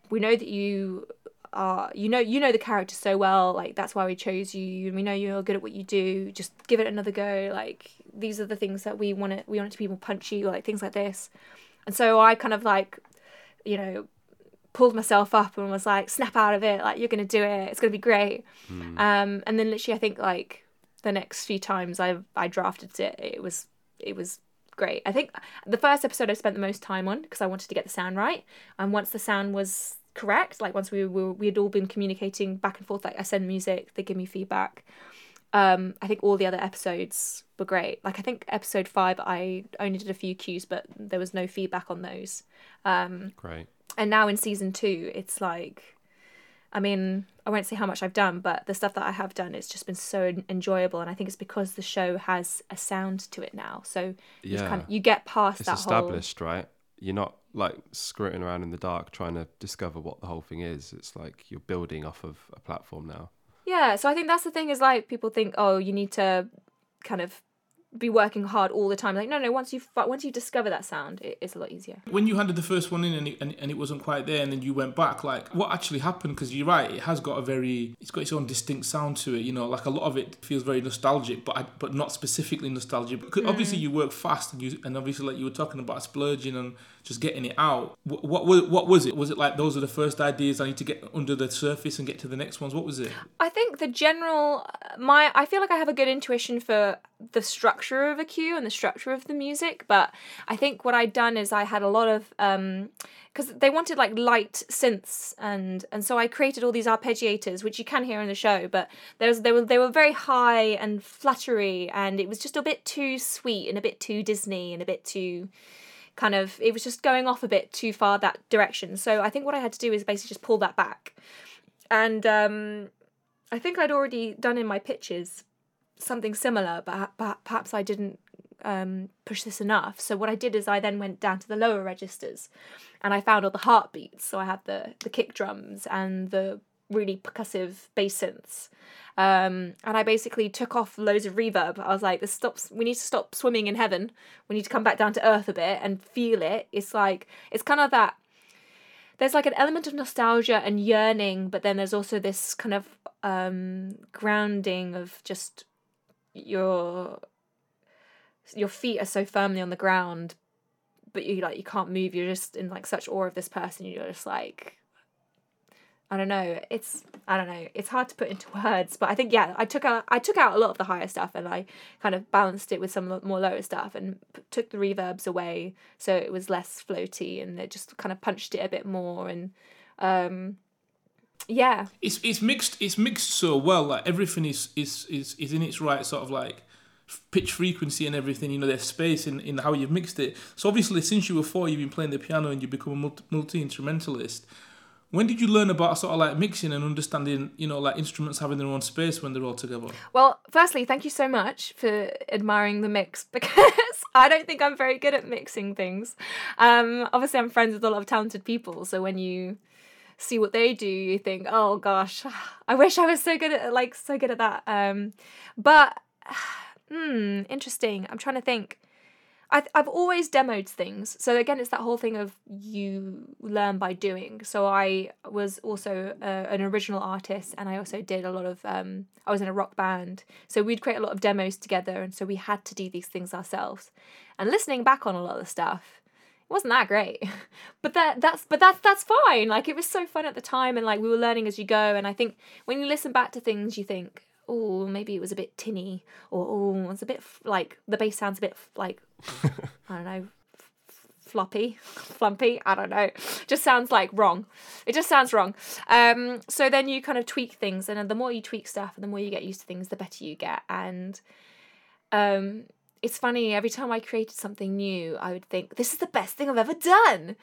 we know that you are you know you know the character so well like that's why we chose you and we know you're good at what you do just give it another go like these are the things that we want to we want it to people punch you like things like this and so i kind of like you know pulled myself up and was like, snap out of it, like you're gonna do it, it's gonna be great. Mm. Um, and then literally, I think like the next few times I I drafted it, it was it was great. I think the first episode I spent the most time on because I wanted to get the sound right, and once the sound was correct, like once we were we had all been communicating back and forth, like I send music, they give me feedback. Um, I think all the other episodes were great. Like I think episode five, I only did a few cues, but there was no feedback on those. Um, great and now in season two it's like i mean i won't say how much i've done but the stuff that i have done it's just been so enjoyable and i think it's because the show has a sound to it now so yeah. you kind of you get past it's that established whole... right you're not like screwing around in the dark trying to discover what the whole thing is it's like you're building off of a platform now yeah so i think that's the thing is like people think oh you need to kind of be working hard all the time. Like no, no. Once you once you discover that sound, it, it's a lot easier. When you handed the first one in and it, and, and it wasn't quite there, and then you went back, like what actually happened? Because you're right, it has got a very, it's got its own distinct sound to it. You know, like a lot of it feels very nostalgic, but I, but not specifically nostalgic. Because mm. obviously you work fast, and you and obviously like you were talking about splurging and just getting it out. What, what what was it? Was it like those are the first ideas? I need to get under the surface and get to the next ones. What was it? I think the general my I feel like I have a good intuition for the structure of a cue and the structure of the music, but I think what I'd done is I had a lot of um because they wanted like light synths and and so I created all these arpeggiators which you can hear in the show but there was they were they were very high and fluttery and it was just a bit too sweet and a bit too Disney and a bit too kind of it was just going off a bit too far that direction. So I think what I had to do is basically just pull that back. And um, I think I'd already done in my pitches something similar, but but perhaps I didn't um, push this enough. So what I did is I then went down to the lower registers, and I found all the heartbeats. So I had the the kick drums and the really percussive bass synths, um, and I basically took off loads of reverb. I was like, "This stops. We need to stop swimming in heaven. We need to come back down to earth a bit and feel it." It's like it's kind of that. There's like an element of nostalgia and yearning, but then there's also this kind of um, grounding of just your your feet are so firmly on the ground, but you like you can't move. You're just in like such awe of this person. You're just like I don't know. It's I don't know. It's hard to put into words, but I think yeah, I took out I took out a lot of the higher stuff and I kind of balanced it with some more lower stuff and p- took the reverbs away so it was less floaty and it just kind of punched it a bit more and um yeah. It's it's mixed. It's mixed so well. Like everything is is is is in its right sort of like pitch frequency and everything. You know, there's space in in how you've mixed it. So obviously, since you were four, you've been playing the piano and you become a multi instrumentalist. When did you learn about sort of like mixing and understanding, you know, like instruments having their own space when they're all together? Well, firstly, thank you so much for admiring the mix because I don't think I'm very good at mixing things. Um, obviously, I'm friends with a lot of talented people, so when you see what they do, you think, oh gosh, I wish I was so good at like so good at that. Um, but hmm, interesting. I'm trying to think. I've, I've always demoed things. So again, it's that whole thing of you learn by doing. So I was also uh, an original artist and I also did a lot of, um, I was in a rock band. So we'd create a lot of demos together. And so we had to do these things ourselves. And listening back on a lot of the stuff, it wasn't that great but that that's but that's that's fine like it was so fun at the time and like we were learning as you go and i think when you listen back to things you think oh maybe it was a bit tinny or oh it's a bit f- like the bass sounds a bit f- like i don't know f- floppy flumpy i don't know just sounds like wrong it just sounds wrong um so then you kind of tweak things and the more you tweak stuff and the more you get used to things the better you get and um it's funny every time I created something new, I would think this is the best thing I've ever done.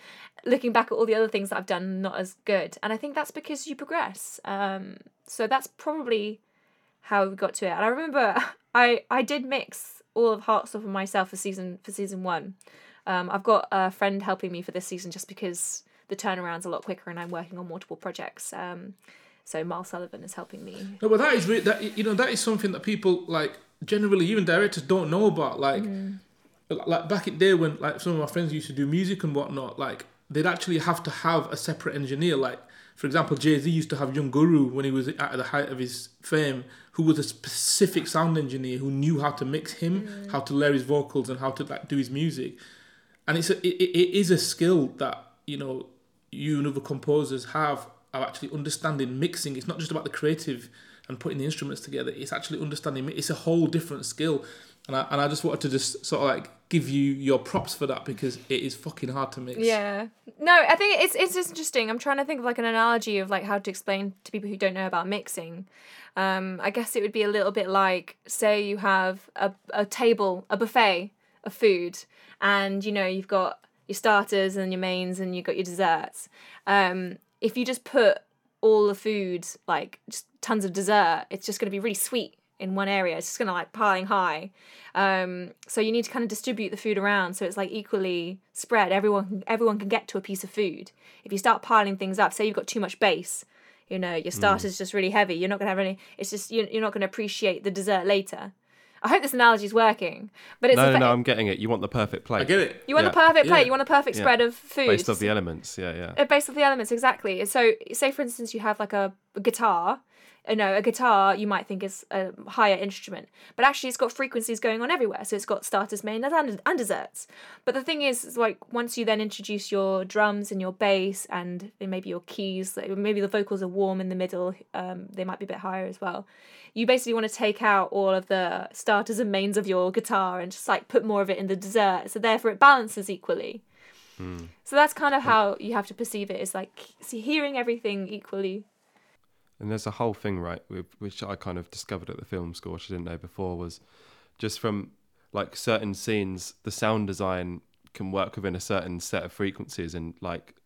Looking back at all the other things that I've done, not as good, and I think that's because you progress. Um, so that's probably how we got to it. And I remember I I did mix all of Heartstopper myself for season for season one. Um, I've got a friend helping me for this season just because the turnaround's a lot quicker and I'm working on multiple projects. Um, so Miles Sullivan is helping me. No, but that is re- that you know that is something that people like generally even directors don't know about. Like Mm. like back in the day when like some of my friends used to do music and whatnot, like they'd actually have to have a separate engineer. Like for example, Jay Z used to have Young Guru when he was at the height of his fame, who was a specific sound engineer who knew how to mix him, Mm. how to layer his vocals, and how to like do his music. And it's a, it, it is a skill that you know you and other composers have of actually understanding mixing. It's not just about the creative and putting the instruments together. It's actually understanding. It's a whole different skill, and I and I just wanted to just sort of like give you your props for that because it is fucking hard to mix. Yeah. No, I think it's it's interesting. I'm trying to think of like an analogy of like how to explain to people who don't know about mixing. Um, I guess it would be a little bit like say you have a, a table, a buffet of food, and you know you've got your starters and your mains and you've got your desserts. Um, if you just put all the food like just tons of dessert, it's just going to be really sweet in one area. It's just going to like piling high. Um, so you need to kind of distribute the food around so it's like equally spread. Everyone everyone can get to a piece of food. If you start piling things up, say you've got too much bass, you know your starter's just really heavy. You're not going to have any. It's just you're, you're not going to appreciate the dessert later. I hope this analogy is working, but it's No, no, effe- no, I'm getting it. You want the perfect plate. I get it. you want yeah, the perfect plate. yeah. You want the perfect Yeah. spread of food. Based off the elements, yeah, yeah. Uh, based off the elements exactly so say for instance you have like a, a guitar you know a guitar you might think is a higher instrument but actually it's got frequencies going on everywhere. So it's got starters main and, and desserts. But the thing is, is like once you then introduce your drums and your bass and maybe your keys like maybe the vocals are warm in the middle um, they might be a bit higher as well. You basically want to take out all of the starters and mains of your guitar and just like put more of it in the dessert. So therefore it balances equally. So that's kind of how you have to perceive it. Is like see, hearing everything equally. And there's a whole thing, right, which I kind of discovered at the film school, which I didn't know before, was just from like certain scenes, the sound design can work within a certain set of frequencies, and like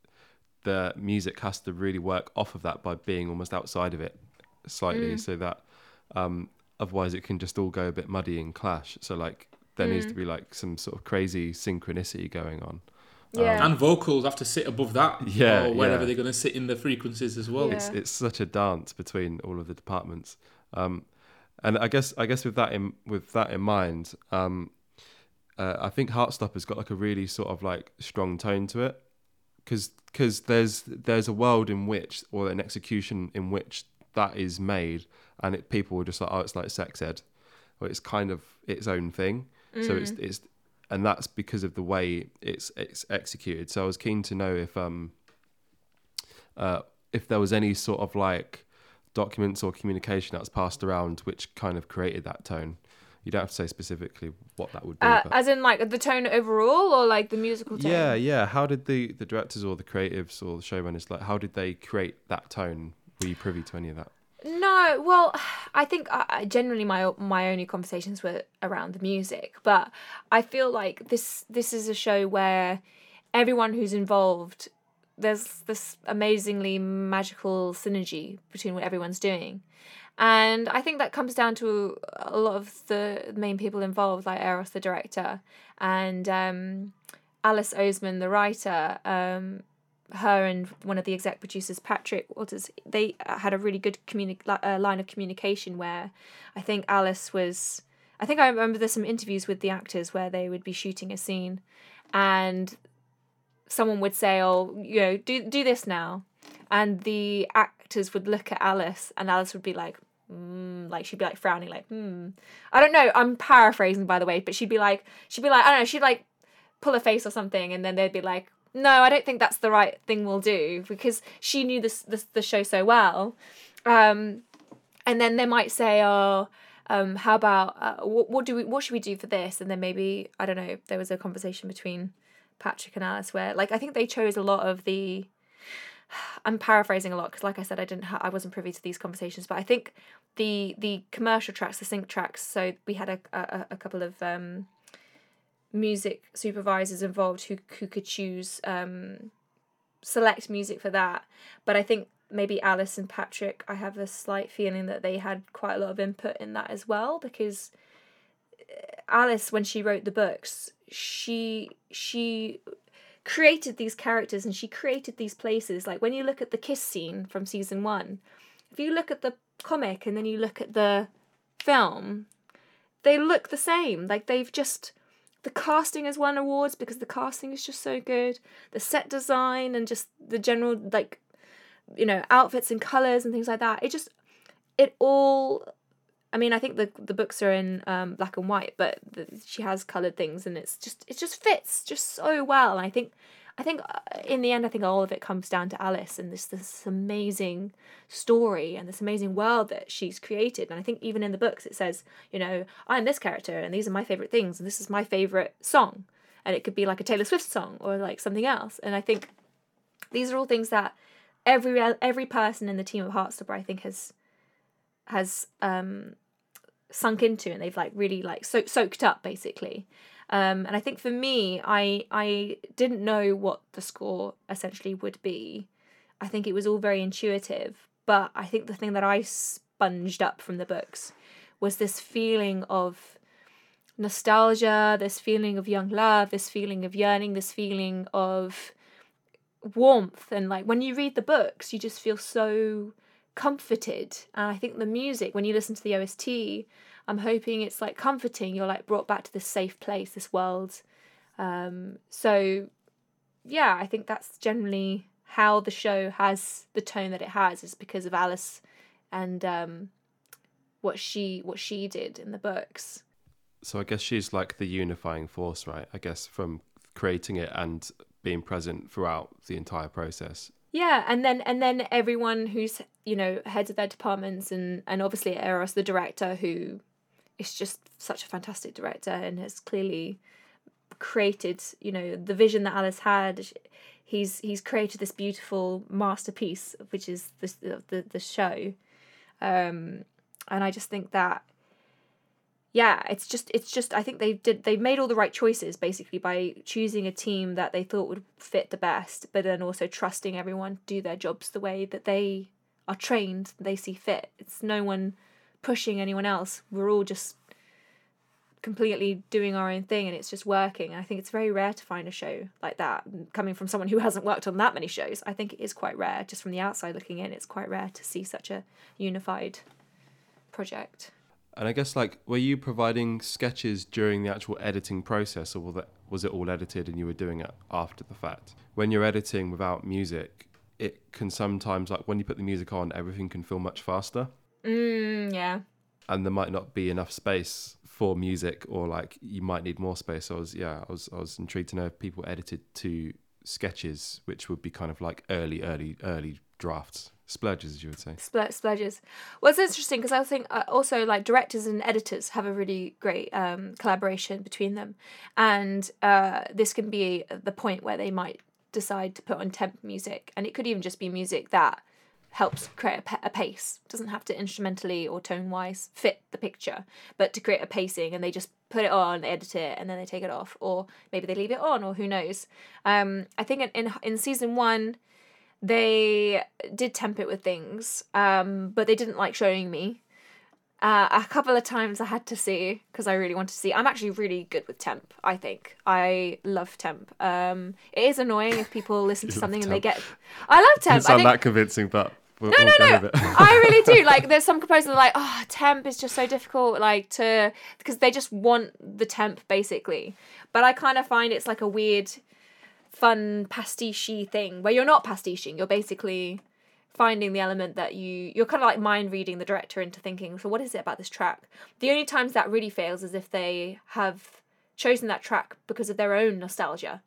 the music has to really work off of that by being almost outside of it slightly, so that um, otherwise it can just all go a bit muddy and clash. So like there needs to be like some sort of crazy synchronicity going on. Yeah. And vocals have to sit above that, Yeah, or wherever yeah. they're going to sit in the frequencies as well. Yeah. it's it's such a dance between all of the departments um and i guess i guess with that in with that in mind um uh, i think heartstopper's got like a really sort of like strong tone to it because because there's there's a world in which or an execution in which that is made and it people were just like oh it's like sex ed or it's kind of its own thing so it's it's and that's because of the way it's it's executed so i was keen to know if um uh, if there was any sort of like documents or communication that was passed around which kind of created that tone. You don't have to say specifically what that would be. Uh, but- as in like the tone overall or like the musical tone? yeah, yeah. How did the the directors or the creatives or the showrunners like? How did they create that tone? Were you privy to any of that? No, well, I think uh, uh, generally my my only conversations were around the music, but I feel like this this is a show where everyone who's involved there's this amazingly magical synergy between what everyone's doing. And I think that comes down to a lot of the main people involved, like Euros, the director, and um, Alice Oseman, the writer. Um, her and one of the exec producers, Patrick Walters, they had a really good communi- uh, line of communication where I think Alice was. I think I remember there's some interviews with the actors where they would be shooting a scene, and someone would say, "Oh, you know, do do this now," and the actors would look at Alice, and Alice would be like, mm, like she'd be like frowning, like, hmm. I don't know. I'm paraphrasing, by the way, but she'd be like, she'd be like, I don't know, she'd like pull a face or something, and then they'd be like, no, I don't think that's the right thing we'll do because she knew this, the show so well, um, and then they might say, oh. Um, how about uh, what, what do we what should we do for this and then maybe I don't know there was a conversation between Patrick and Alice where like I think they chose a lot of the I'm paraphrasing a lot because like I said I didn't ha- I wasn't privy to these conversations but I think the the commercial tracks the sync tracks so we had a a, a couple of um music supervisors involved who who could choose um select music for that. But I think maybe Alice and Patrick I have a slight feeling that they had quite a lot of input in that as well because Alice when she wrote the books she she created these characters and she created these places. Like when you look at the kiss scene from season 1 if you look at the comic and then you look at the film they look the same. Like they've just the casting has won awards because the casting is just so good the set design and just the general like you know outfits and colors and things like that it just it all I mean, I think the the books are in um, black and white, but the, she has colored things, and it's just it just fits just so well. And I think, I think uh, in the end, I think all of it comes down to Alice and this this amazing story and this amazing world that she's created. And I think even in the books, it says, you know, I'm this character, and these are my favorite things, and this is my favorite song, and it could be like a Taylor Swift song or like something else. And I think these are all things that every every person in the team of Heartstopper, I think, has has um sunk into and they've like really like so- soaked up basically um and i think for me i i didn't know what the score essentially would be. I think it was all very intuitive but i think the thing that i sponged up from the books was this feeling of nostalgia this feeling of young love this feeling of yearning this feeling of warmth. And like when you read the books you just feel so comforted. And i think the music when you listen to the ost i'm hoping it's like comforting you're like brought back to this safe place this world um so yeah i think that's generally how the show has the tone that it has is because of alice and um what she what she did in the books So I guess she's like the unifying force, right? I guess from creating it and being present throughout the entire process. Yeah, and then and then everyone who's you know heads of their departments and and obviously Euros the director who is just such a fantastic director and has clearly created you know the vision that Alice had. He's he's created this beautiful masterpiece, which is the the the show, um, and I just think that yeah it's just it's just i think they did they made all the right choices basically by choosing a team that they thought would fit the best but then also trusting everyone to do their jobs the way that they are trained they see fit it's no one pushing anyone else. We're all just completely doing our own thing and it's just working. And i think it's very rare to find a show like that coming from someone who hasn't worked on that many shows. I think it is quite rare just from the outside looking in it's quite rare to see such a unified project. And I guess like were you providing sketches during the actual editing process or was it, was it all edited and you were doing it after the fact? When you're editing without music, it can sometimes like when you put the music on, everything can feel much faster mm, yeah and there might not be enough space for music or like you might need more space. So I was yeah, I was I was intrigued to know if people edited to sketches, which would be kind of like early, early, early drafts, splurges, as you would say. Spl- splurges. Well, it's interesting because I think uh, also like directors and editors have a really great um, collaboration between them, and uh, this can be the point where they might decide to put on temp music, and it could even just be music that helps create a, a pace. It doesn't have to instrumentally or tone wise fit the picture, but to create a pacing, and they just put it on, edit it, and then they take it off, or maybe they leave it on, or who knows. Um, I think in in, in season one they did temp it with things, um, but they didn't like showing me. Uh, a couple of times I had to see because I really wanted to see. I'm actually really good with temp. I think I love temp. Um, it is annoying if people listen to You something and they get. I love temp. I sound think that convincing, but we'll, no, we'll no, no. I really do. Like, there's some composers that are like, oh, temp is just so difficult, like to because they just want the temp basically. But I kind of find it's like a weird, fun pastiche thing where you're not pastiching. You're basically finding the element that you you're kind of like mind reading the director into thinking. So what is it about this track? The only times that really fails is if they have chosen that track because of their own nostalgia,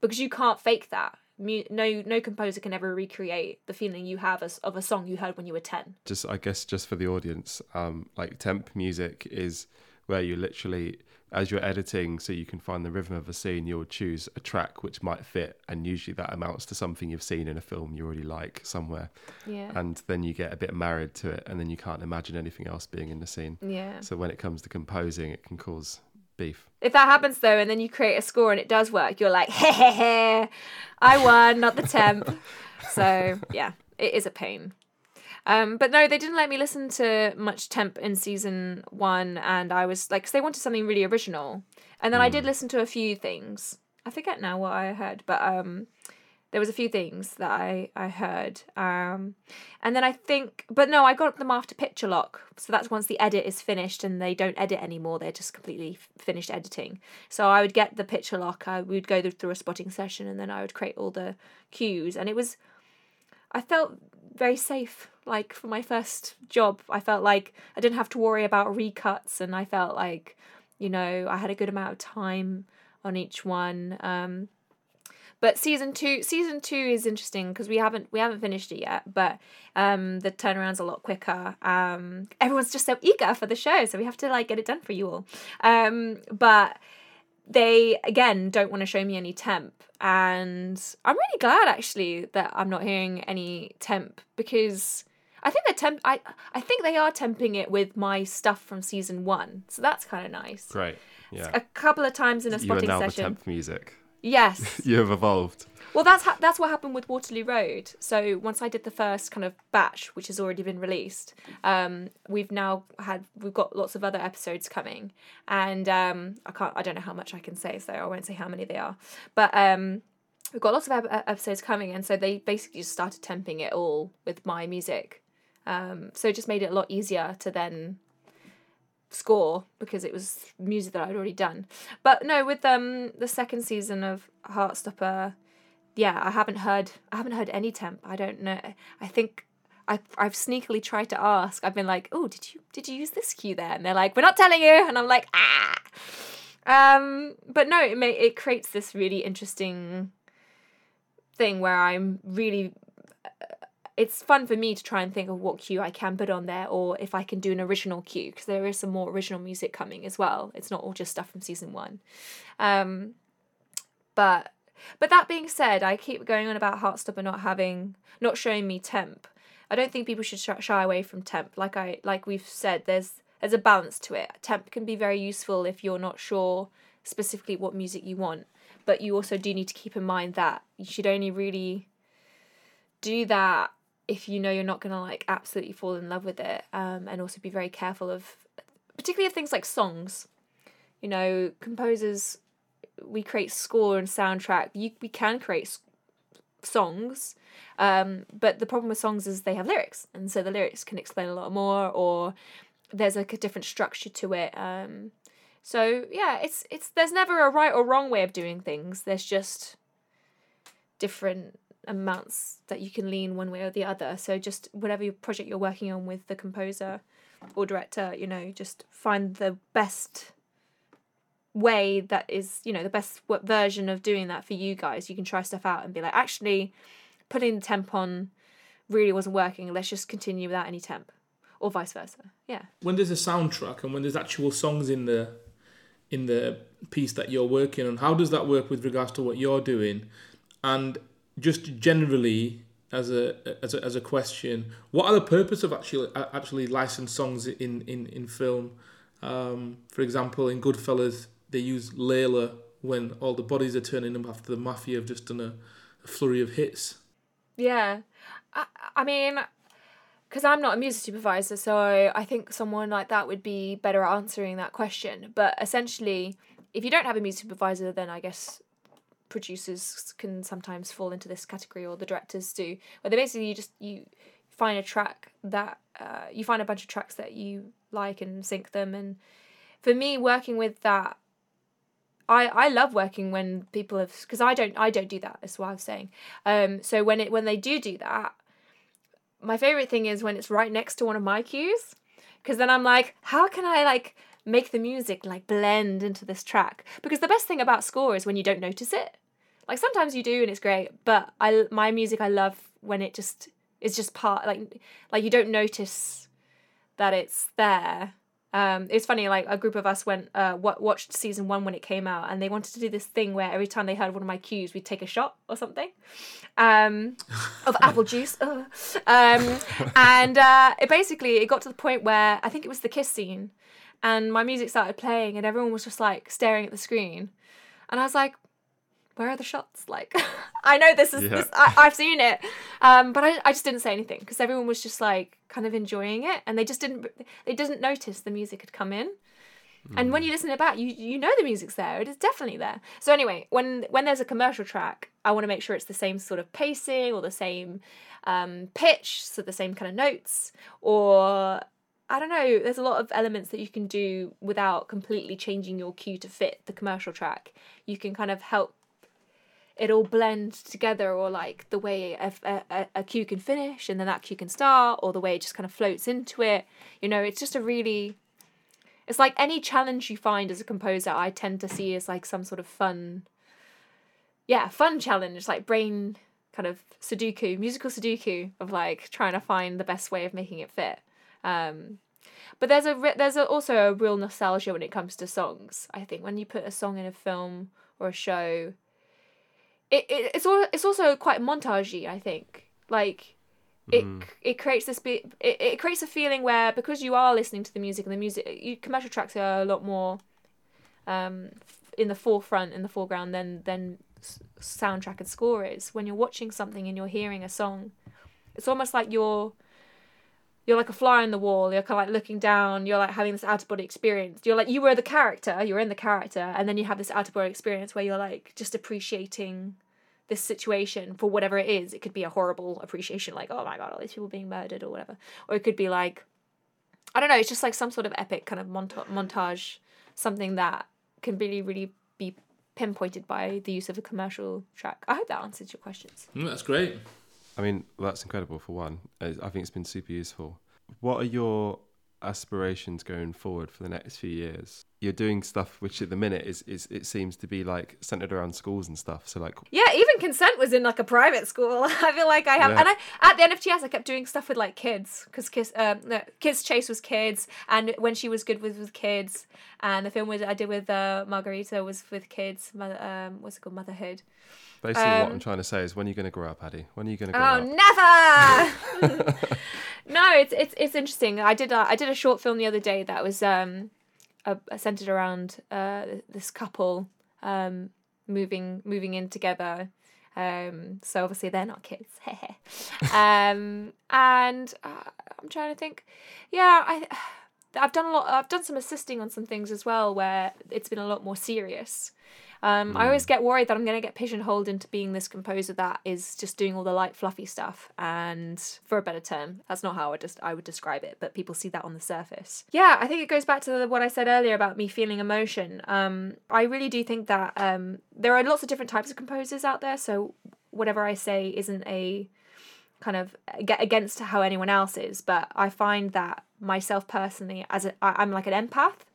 because you can't fake that. Mu- No, no composer can ever recreate the feeling you have as, of a song you heard when you were ten. just I guess just for the audience, um, like temp music is where you literally, as you're editing, so you can find the rhythm of a scene, you'll choose a track which might fit, and usually that amounts to something you've seen in a film you already like somewhere, Yeah. and then you get a bit married to it, and then you can't imagine anything else being in the scene. Yeah. So when it comes to composing, it can cause beef. If that happens though, and then you create a score and it does work, you're like, hey, hey, hey, I won, not the temp. so yeah, it is a pain. Um, but no, they didn't let me listen to much temp in season one, and I was like, 'cause they wanted something really original, and then I did listen to a few things. I forget now what I heard, but um, there was a few things that I I heard. Um, and then I think, but no, I got them after picture lock. So that's once the edit is finished and they don't edit anymore. They're just completely finished editing. So I would get the picture lock. I would go th- through a spotting session and then I would create all the cues. And it was, I felt very safe. Like for my first job, I felt like I didn't have to worry about recuts and I felt like, you know, I had a good amount of time on each one. Um, but season two season two is interesting because we haven't we haven't finished it yet but um the turnaround's a lot quicker um everyone's just so eager for the show so we have to like get it done for you all um but they again don't want to show me any temp and i'm really glad actually that i'm not hearing any temp because i think they temp i i think they are temping it with my stuff from season one so that's kind of nice Great. Yeah. a couple of times in a You are spotting now the session temp music. Yes You have evolved. well, that's ha- that's what happened with Waterloo Road. So once I did the first kind of batch, which has already been released, um, we've now had we've got lots of other episodes coming, and um, I can't I don't know how much I can say, so I won't say how many they are, but um, we've got lots of ep- episodes coming, and so they basically just started temping it all with my music, um, so it just made it a lot easier to then score because it was music that I'd already done. But no, with um the second season of Heartstopper, yeah, I haven't heard I haven't heard any temp. I don't know. I think I I've sneakily tried to ask. I've been like, "Oh, did you did you use this cue there?" And they're like, "We're not telling you." And I'm like, "Ah." Um, but no, it may it creates this really interesting thing where I'm really it's fun for me to try and think of what cue I can put on there or if I can do an original cue because there is some more original music coming as well. It's not all just stuff from season 1. Um but but that being said, I keep going on about Heartstopper not having not showing me temp. I don't think people should shy away from temp. Like I like we've said, there's there's a balance to it. Temp can be very useful if you're not sure specifically what music you want, but you also do need to keep in mind that you should only really do that if you know you're not gonna like absolutely fall in love with it, um, and also be very careful of, particularly of things like songs. You know, composers, we create score and soundtrack. You we can create songs, um, but the problem with songs is they have lyrics, and so the lyrics can explain a lot more, or there's like a different structure to it. Um, so yeah, it's it's there's never a right or wrong way of doing things. There's just different amounts that you can lean one way or the other. So just whatever project you're working on with the composer or director, you know, just find the best way that is you know the best version of doing that for you guys. You can try stuff out and be like actually putting the temp on really wasn't working. Let's just continue without any temp or vice versa. Yeah. When there's a soundtrack and when there's actual songs in the in the piece that you're working on how does that work with regards to what you're doing? And just generally as a as a, as a question what are the purpose of actually actually licensed songs in in in film um, for example in goodfellas they use Layla when all the bodies are turning up after the mafia have just done a, a flurry of hits. Yeah, I, I mean, because I'm not a music supervisor, so I think someone like that would be better at answering that question. But essentially, if you don't have a music supervisor, then I guess producers can sometimes fall into this category, or the directors do, where they basically you just you find a track that uh, you find a bunch of tracks that you like and sync them and for me working with that I, I love working when people have because I don't I don't do that. That's what I was saying. Um, so when it when they do do that, my favorite thing is when it's right next to one of my cues, because then I'm like, how can I like make the music like blend into this track? Because the best thing about score is when you don't notice it. Like sometimes you do and it's great, but I my music I love when it just is just part like like you don't notice that it's there um, it's funny, like a group of us went uh, watched season one when it came out, and they wanted to do this thing where every time they heard one of my cues, we'd take a shot or something um, of apple juice. Um, and uh, it basically it got to the point where I think it was the kiss scene, and my music started playing, and everyone was just like staring at the screen, and I was like, where are the shots? Like, I know this is, yeah. this, I, have seen it. Um, but I, I just didn't say anything because everyone was just like kind of enjoying it and they just didn't, they didn't notice the music had come in. Mm. And when mm. you listen to it back, you, you know the music's there. It is definitely there. So anyway, when, when there's a commercial track, I want to make sure it's the same sort of pacing or the same um, pitch, so the same kind of notes or I don't know, there's a lot of elements that you can do without completely changing your cue to fit the commercial track. You can kind of help it all blends together or like the way a, a, a cue can finish and then that cue can start or the way it just kind of floats into it. You know it's just a really it's like any challenge you find as a composer i tend to see as like some sort of fun yeah fun challenge like brain kind of sudoku musical sudoku of like trying to find the best way of making it fit. Um but there's a there's a, also a real nostalgia when it comes to songs. I think when you put a song in a film or a show it, it it's all it's also quite montagey. I think like it mm. it creates this bit it, it creates a feeling where because you are listening to the music and the music you, commercial tracks are a lot more um in the forefront in the foreground than than soundtrack and score is when you're watching something and you're hearing a song it's almost like you're you're like a fly on the wall. You're kind of like looking down. You're like having this out of body experience. You're like you were the character. You're in the character. And then you have this out of body experience where you're like just appreciating this situation for whatever it is. It could be a horrible appreciation like oh my god all these people being murdered or whatever. Or it could be like i don't know it's just like some sort of epic kind of monta- montage. Something that can really really be pinpointed by the use of a commercial track. I hope that answers your questions. Mm, that's great I mean, that's incredible for one. I think it's been super useful. What are your aspirations going forward for the next few years? You're doing stuff which at the minute is, is it seems to be like centered around schools and stuff. So like Yeah, even consent was in like a private school. I feel like I have yeah. and I at the NFTS I kept doing stuff with like kids because kids um no, kids chase was kids and when she was good with with kids and the film with I did with uh, Margarita was with kids mother um what's it called motherhood. Basically, um, what I'm trying to say is, when are you going to grow up, Addy? When are you going to grow oh, up? Oh, never! no, it's it's it's interesting. I did a, I did a short film the other day that was um, centered around uh, this couple um, moving moving in together. Um, so obviously they're not kids. um, and uh, I'm trying to think. Yeah, I. I've done a lot. I've done some assisting on some things as well, where it's been a lot more serious. Um, mm. I always hmm. get worried that I'm going to get pigeonholed into being this composer that is just doing all the light, fluffy stuff. And for a better term, that's not how I just I would describe it, but people see that on the surface. Yeah, I think it goes back to what I said earlier about me feeling emotion. Um, I really do think that um, there are lots of different types of composers out there. So whatever I say isn't a kind of get against how anyone else is, but I find that myself personally, as a, I, I'm like an empath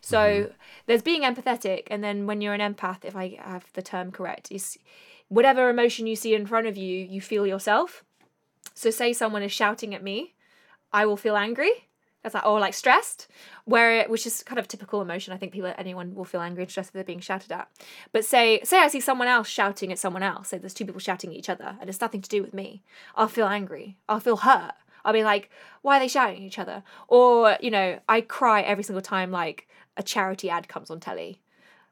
So mm-hmm. there's being empathetic, and then when you're an empath, if I have the term correct, is whatever emotion you see in front of you, you feel yourself. So say someone is shouting at me, I will feel angry. That's like or like stressed, where it, which is kind of typical emotion. I think people anyone will feel angry and stressed if they're being shouted at. But say say I see someone else shouting at someone else. Say there's two people shouting at each other, and it's nothing to do with me. I'll feel angry. I'll feel hurt. I'll be like, why are they shouting at each other? Or you know, I cry every single time like a charity ad comes on telly.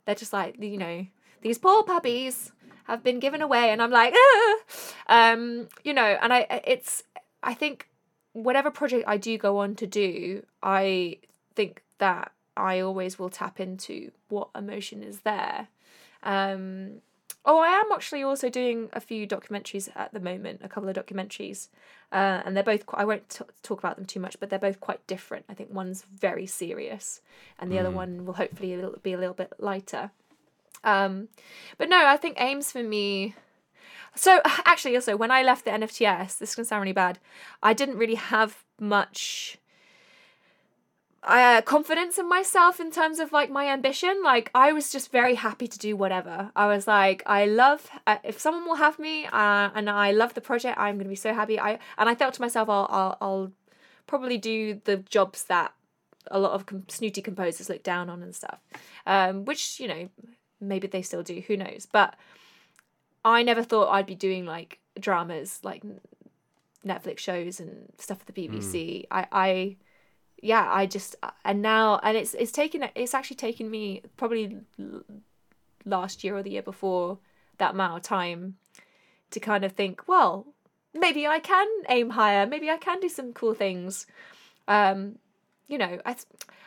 They're just like you know these poor puppies have been given away, and I'm like, ah! um, you know, and I it's I think whatever project I do go on to do, I think that I always will tap into what emotion is there. Um, oh, I am actually also doing a few documentaries at the moment, a couple of documentaries, uh, and they're both. I won't t- talk about them too much, but they're both quite different. I think one's very serious, and the mm. other one will hopefully be a little bit lighter. Um, but no, I think aims for me so actually, also when I left the NFTS, this can sound really bad. I didn't really have much uh, confidence in myself in terms of like my ambition. Like I was just very happy to do whatever. I was like, I love uh, if someone will have me, uh, and I love the project. I'm gonna be so happy. I and I thought to myself, I'll I'll, I'll probably do the jobs that a lot of com- snooty composers look down on and stuff. Um, which you know maybe they still do. Who knows? But I never thought I'd be doing like dramas, like Netflix shows and stuff for the BBC. Mm. I, I, yeah, I just and now and it's it's taken it's actually taken me probably last year or the year before that amount of time to kind of think, well, maybe I can aim higher. Maybe I can do some cool things. Um, you know, I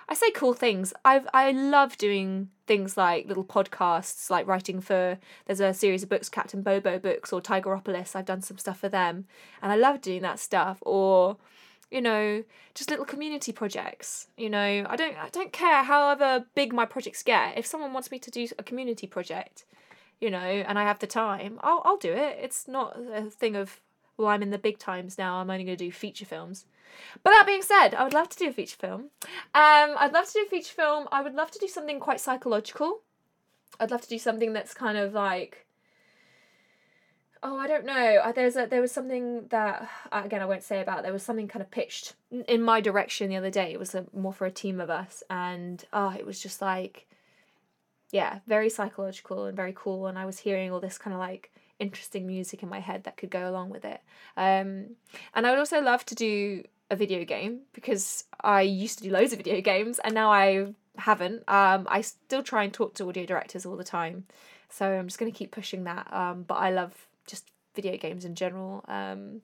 I say cool things. I've I love doing things like little podcasts, like writing for there's a series of books, Captain Bobo books or Tigeropolis. I've done some stuff for them, and I love doing that stuff. Or you know, just little community projects. You know, I don't I don't care however big my projects get. If someone wants me to do a community project, you know, and I have the time, I'll I'll do it. It's not a thing of well, I'm in the big times now. I'm only going to do feature films. But that being said, I would love to do a feature film. Um, I'd love to do a feature film. I would love to do something quite psychological. I'd love to do something that's kind of like oh i don't know. There's a there was something that again i won't say about there was something kind of pitched in my direction the other day. It was a, more for a team of us and oh it was just like yeah very psychological and very cool. And i was hearing all this kind of like interesting music in my head that could go along with it. Um and i would also love to do a video game because I used to do loads of video games and now I haven't. Um, I still try and talk to audio directors all the time, so I'm just gonna keep pushing that. Um, but I love just video games in general. Um,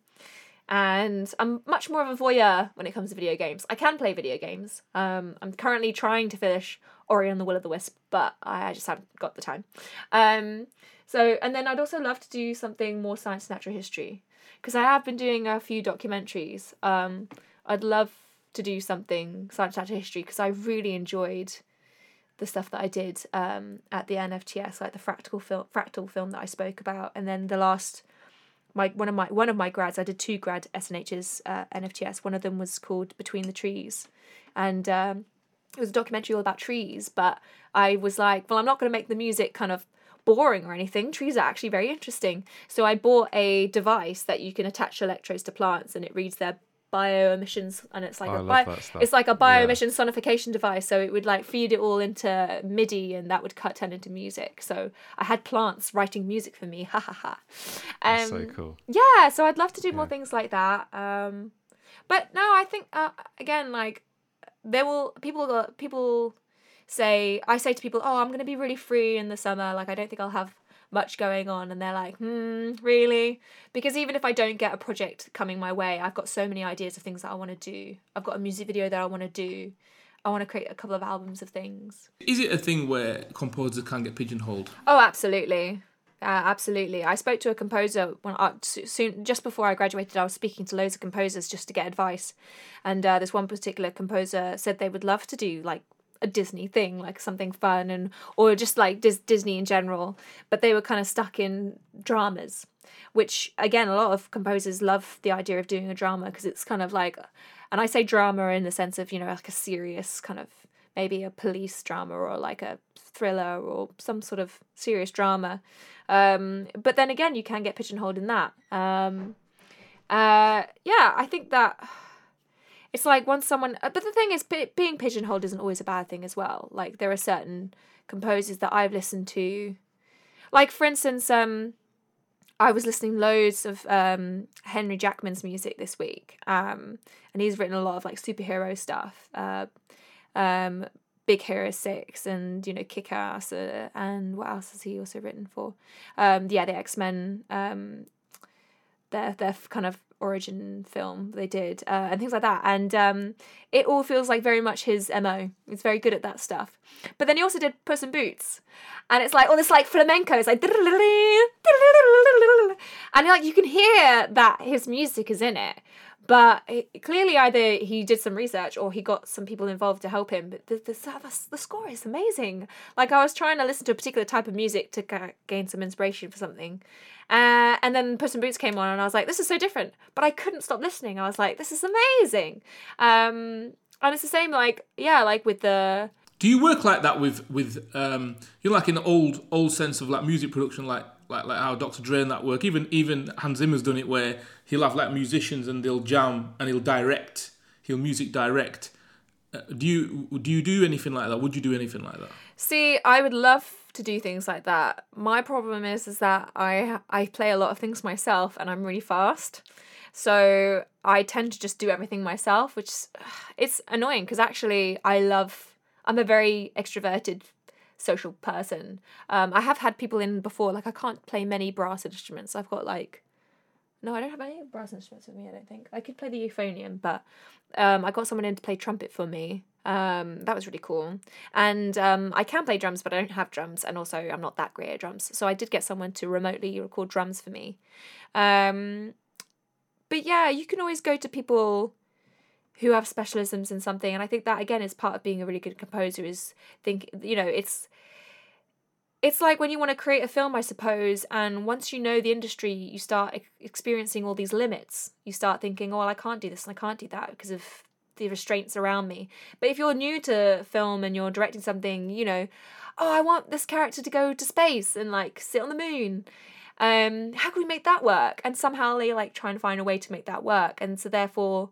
and I'm much more of a voyeur when it comes to video games. I can play video games. Um, I'm currently trying to finish Ori and the Will of the Wisp, but I just haven't got the time. Um, so, and then I'd also love to do something more science and natural history because I have been doing a few documentaries. Um, I'd love to do something science and natural history because I really enjoyed the stuff that I did um, at the NFTS, like the fractal film, fractal film that I spoke about, and then the last, my one of my one of my grads, I did two grad SNHs uh, NFTS. One of them was called Between the Trees, and um, it was a documentary all about trees. But I was like, well, I'm not going to make the music kind of boring or anything. Trees are actually very interesting. So I bought a device that you can attach electrodes to plants and it reads their bio emissions and it's like oh, a bio, it's like a bio emission sonification device so it would like feed it all into midi and that would cut turn into music so i had plants writing music for me ha ha ha um, so cool yeah so i'd love to do yeah. more things like that um but no i think uh, again like there will people people say I say to people, "Oh, I'm going to be really free in the summer. Like I don't think I'll have much going on." And they're like, "Hmm, really?" Because even if I don't get a project coming my way, I've got so many ideas of things that I want to do. I've got a music video that I want to do. I want to create a couple of albums of things. Is it a thing where composers can't get pigeonholed? Oh, absolutely. Uh, absolutely. I spoke to a composer when I, soon just before I graduated. I was speaking to loads of composers just to get advice, and uh, this one particular composer said they would love to do like a Disney thing, like something fun and or just like Dis- Disney in general. But they were kind of stuck in dramas, which again, a lot of composers love the idea of doing a drama because it's kind of like, and I say drama in the sense of you know like a serious kind of maybe a police drama or like a thriller or some sort of serious drama. Um, but then again, you can get pigeonholed in that. Um, uh, yeah, I think that it's like once someone. uh, But the thing is, p- being pigeonholed isn't always a bad thing as well. Like there are certain composers that I've listened to, like for instance, um, I was listening loads of um, Henry Jackman's music this week, um, and he's written a lot of like superhero stuff, uh, um, Big Hero Six, and you know Kick Ass, uh, and what else has he also written for? Um, yeah, the X Men, um, their their kind of origin film they did, uh, and things like that, and um, it all feels like very much his mo. He's very good at that stuff. But then he also did Puss in Boots, and it's like all this like flamenco. It's like and like you can hear that his music is in it but clearly either he did some research or he got some people involved to help him but the, the, the, score is amazing. Like i was trying to listen to a particular type of music to ga- gain some inspiration for something uh, and then Puss in Boots came on and I was like this is so different but I couldn't stop listening. I was like this is amazing. Um, and it's the same like yeah like with the Do you work like that with with um you know like in the old old sense of like music production like like like how Dr. Dre and that work? Even even Hans Zimmer's done it where he'll have like musicians and they'll jam and he'll direct he'll music direct. Uh, do you do you do anything like that? Would you do anything like that? See, I would love to do things like that. My problem is is that I I play a lot of things myself and I'm really fast. So I tend to just do everything myself, which it's annoying because actually I love I'm a very extroverted social person. Um, I have had people in before like I can't play many brass instruments. I've got like no, I don't have any brass instruments with me. I don't think I could play the euphonium, but um, I got someone in to play trumpet for me. Um, that was really cool. And um, I can play drums, but I don't have drums, and also I'm not that great at drums. So I did get someone to remotely record drums for me. Um, but yeah, you can always go to people who have specialisms in something, and I think that again is part of being a really good composer. Is think you know it's it's like when you want to create a film, I suppose, and once you know the industry, you start experiencing all these limits. You start thinking, oh, well, I can't do this and I can't do that because of the restraints around me. But if you're new to film and you're directing something, you know, oh, I want this character to go to space and like sit on the moon. Um, how can we make that work? And somehow they like try and find a way to make that work. And so therefore,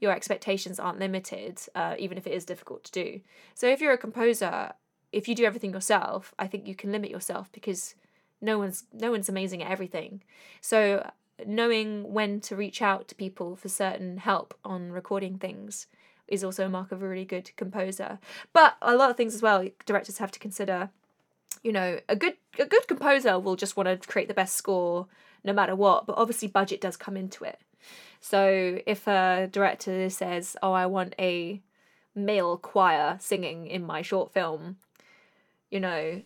your expectations aren't limited, uh, even if it is difficult to do. So if you're a composer, if you do everything yourself, I think you can limit yourself because no one's no one's amazing at everything. So knowing when to reach out to people for certain help on recording things is also a mark of a really good composer. But a lot of things as well, directors have to consider. You know, a good a good composer will just want to create the best score no matter what, but obviously budget does come into it. So if a director says, "Oh, I want a male choir singing in my short film," you know,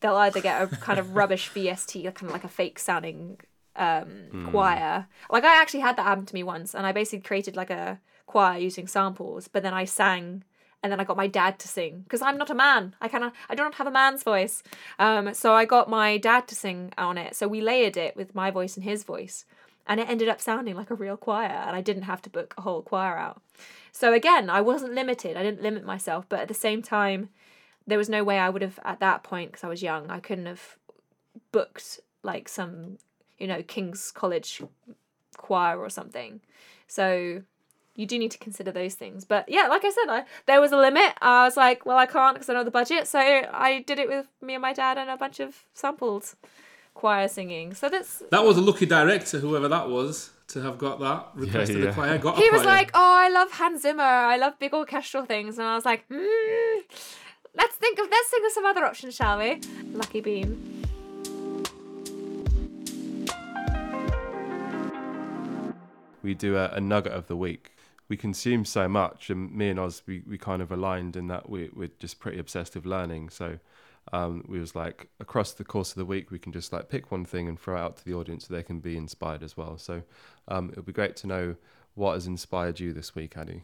they'll either get a kind of rubbish VST, kind of like a fake sounding um, choir. Like I actually had that happen to me once, and I basically created like a choir using samples, but then I sang. And then I got my dad to sing because I'm not a man. I cannot. I do not have a man's voice. Um, so I got my dad to sing on it. So we layered it with my voice and his voice, and it ended up sounding like a real choir. And I didn't have to book a whole choir out. So again, I wasn't limited. I didn't limit myself, but at the same time, there was no way I would have at that point because I was young. I couldn't have booked like some, you know, King's College choir or something. So you do need to consider those things. But yeah, like I said, I, there was a limit. I was like, well, I can't because I know the budget. So I did it with me and my dad and a bunch of sampled choir singing. So that's That was a lucky director, whoever that was, to have got that request yeah. a choir. Got a he was choir. like, "Oh, I love Hans Zimmer. I love big orchestral things," and I was like, mm, "Let's think of let's think of some other options, shall we?" Lucky Bean. we do a, a nugget of the week. We consume so much, and me and Oz, we, we kind of aligned in that we, we're just pretty obsessed with learning. So um, we was like, across the course of the week, we can just like pick one thing and throw it out to the audience so they can be inspired as well. So um, it would be great to know what has inspired you this week, Addy.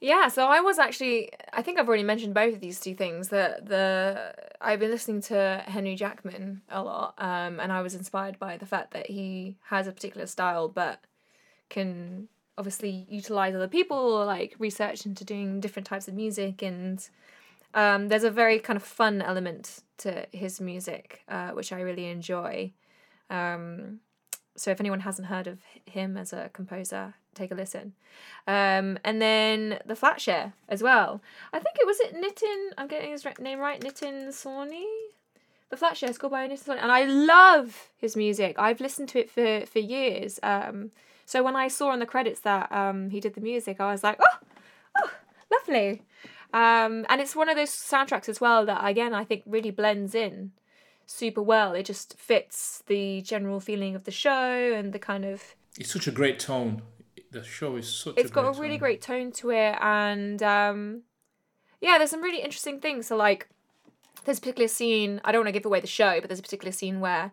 Yeah, so I was actually I think I've already mentioned both of these two things. That the I've been listening to Henry Jackman a lot, um, and I was inspired by the fact that he has a particular style, but can obviously utilize other people like research into doing different types of music and um, there's a very kind of fun element to his music uh, which i really enjoy um, so if anyone hasn't heard of him as a composer take a listen um, and then the flatshare as well i think it was it nitin i'm getting his name right nitin sawhney the flatshare scored by nitin sawhney and i love his music i've listened to it for for years um, so when I saw on the credits that um, he did the music, I was like, oh, oh, lovely. Um, and it's one of those soundtracks as well that again I think really blends in super well. It just fits the general feeling of the show and the kind of. It's such a great tone. The show is such. It's a got a really tone. great tone to it, and um, yeah, there's some really interesting things. So like, there's a particular scene. I don't want to give away the show, but there's a particular scene where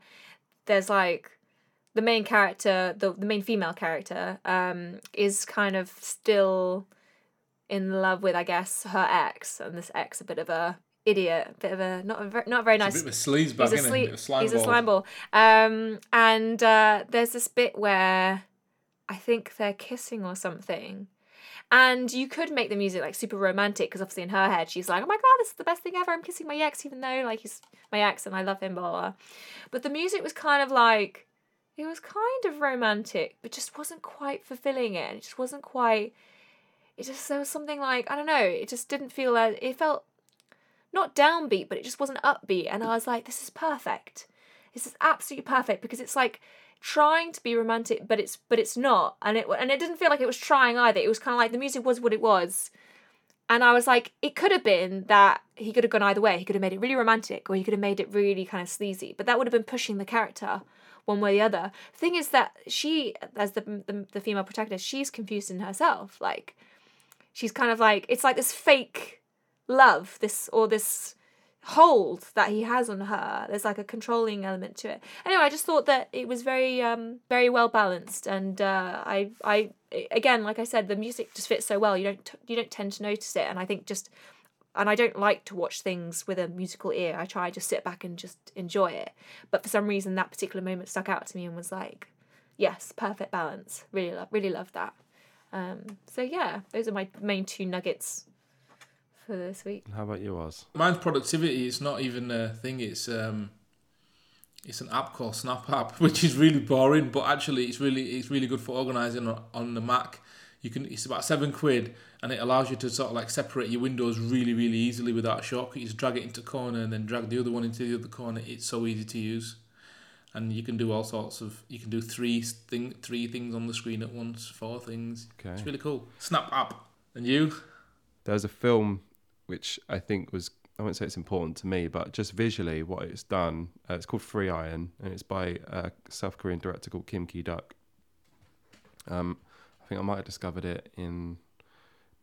there's like the main character, the the main female character, um, is kind of still in love with, I guess, her ex, and this ex a bit of a idiot, a bit of a not a very, not a very nice. It's a bit of a he's a, it? A slime he's ball. a slime ball. Um, and uh, there's this bit where I think they're kissing or something. And you could make the music like super romantic because obviously in her head she's like, oh my god, this is the best thing ever. I'm kissing my ex, even though like he's my ex and I love him, blah blah. But the music was kind of like it was kind of romantic, but just wasn't quite fulfilling it. It just wasn't quite. It just there was something like I don't know. It just didn't feel as it felt not downbeat, but it just wasn't upbeat. And I was like, this is perfect. This is absolutely perfect because it's like trying to be romantic, but it's but it's not. And it and it didn't feel like it was trying either. It was kind of like the music was what it was. And I was like, it could have been that he could have gone either way. He could have made it really romantic, or he could have made it really kind of sleazy. But that would have been pushing the character one way or the other. The thing is that she, as the, the the female protagonist, she's confused in herself. Like, she's kind of like it's like this fake love, this or this hold that he has on her. There's like a controlling element to it. Anyway, I just thought that it was very um very well balanced, and uh, I I again like I said, the music just fits so well. You don't you don't tend to notice it, and I think just and I don't like to watch things with a musical ear. I try to sit back and just enjoy it. But for some reason, that particular moment stuck out to me and was like, yes, perfect balance. Really love, really love that. Um, so yeah, those are my main two nuggets for this week. How about you, Oz? Mine's productivity. It's not even a thing. It's um, it's an app called Snap App, which is really boring, but actually it's really it's really good for organizing on, on the Mac. You can it's about seven quid, and it allows you to sort of like separate your windows really really easily without a shortcut. You just drag it into a corner and then drag the other one into the other corner. It's so easy to use, and you can do all sorts of. You can do three thing three things on the screen at once, four things. Okay. It's really cool. Snap App. And you? There's a film which I think was I won't say it's important to me, but just visually what it's done. Uh, it's called Three Iron, and it's by a South Korean director called Kim Ki Duk. Um, I think I might have discovered it in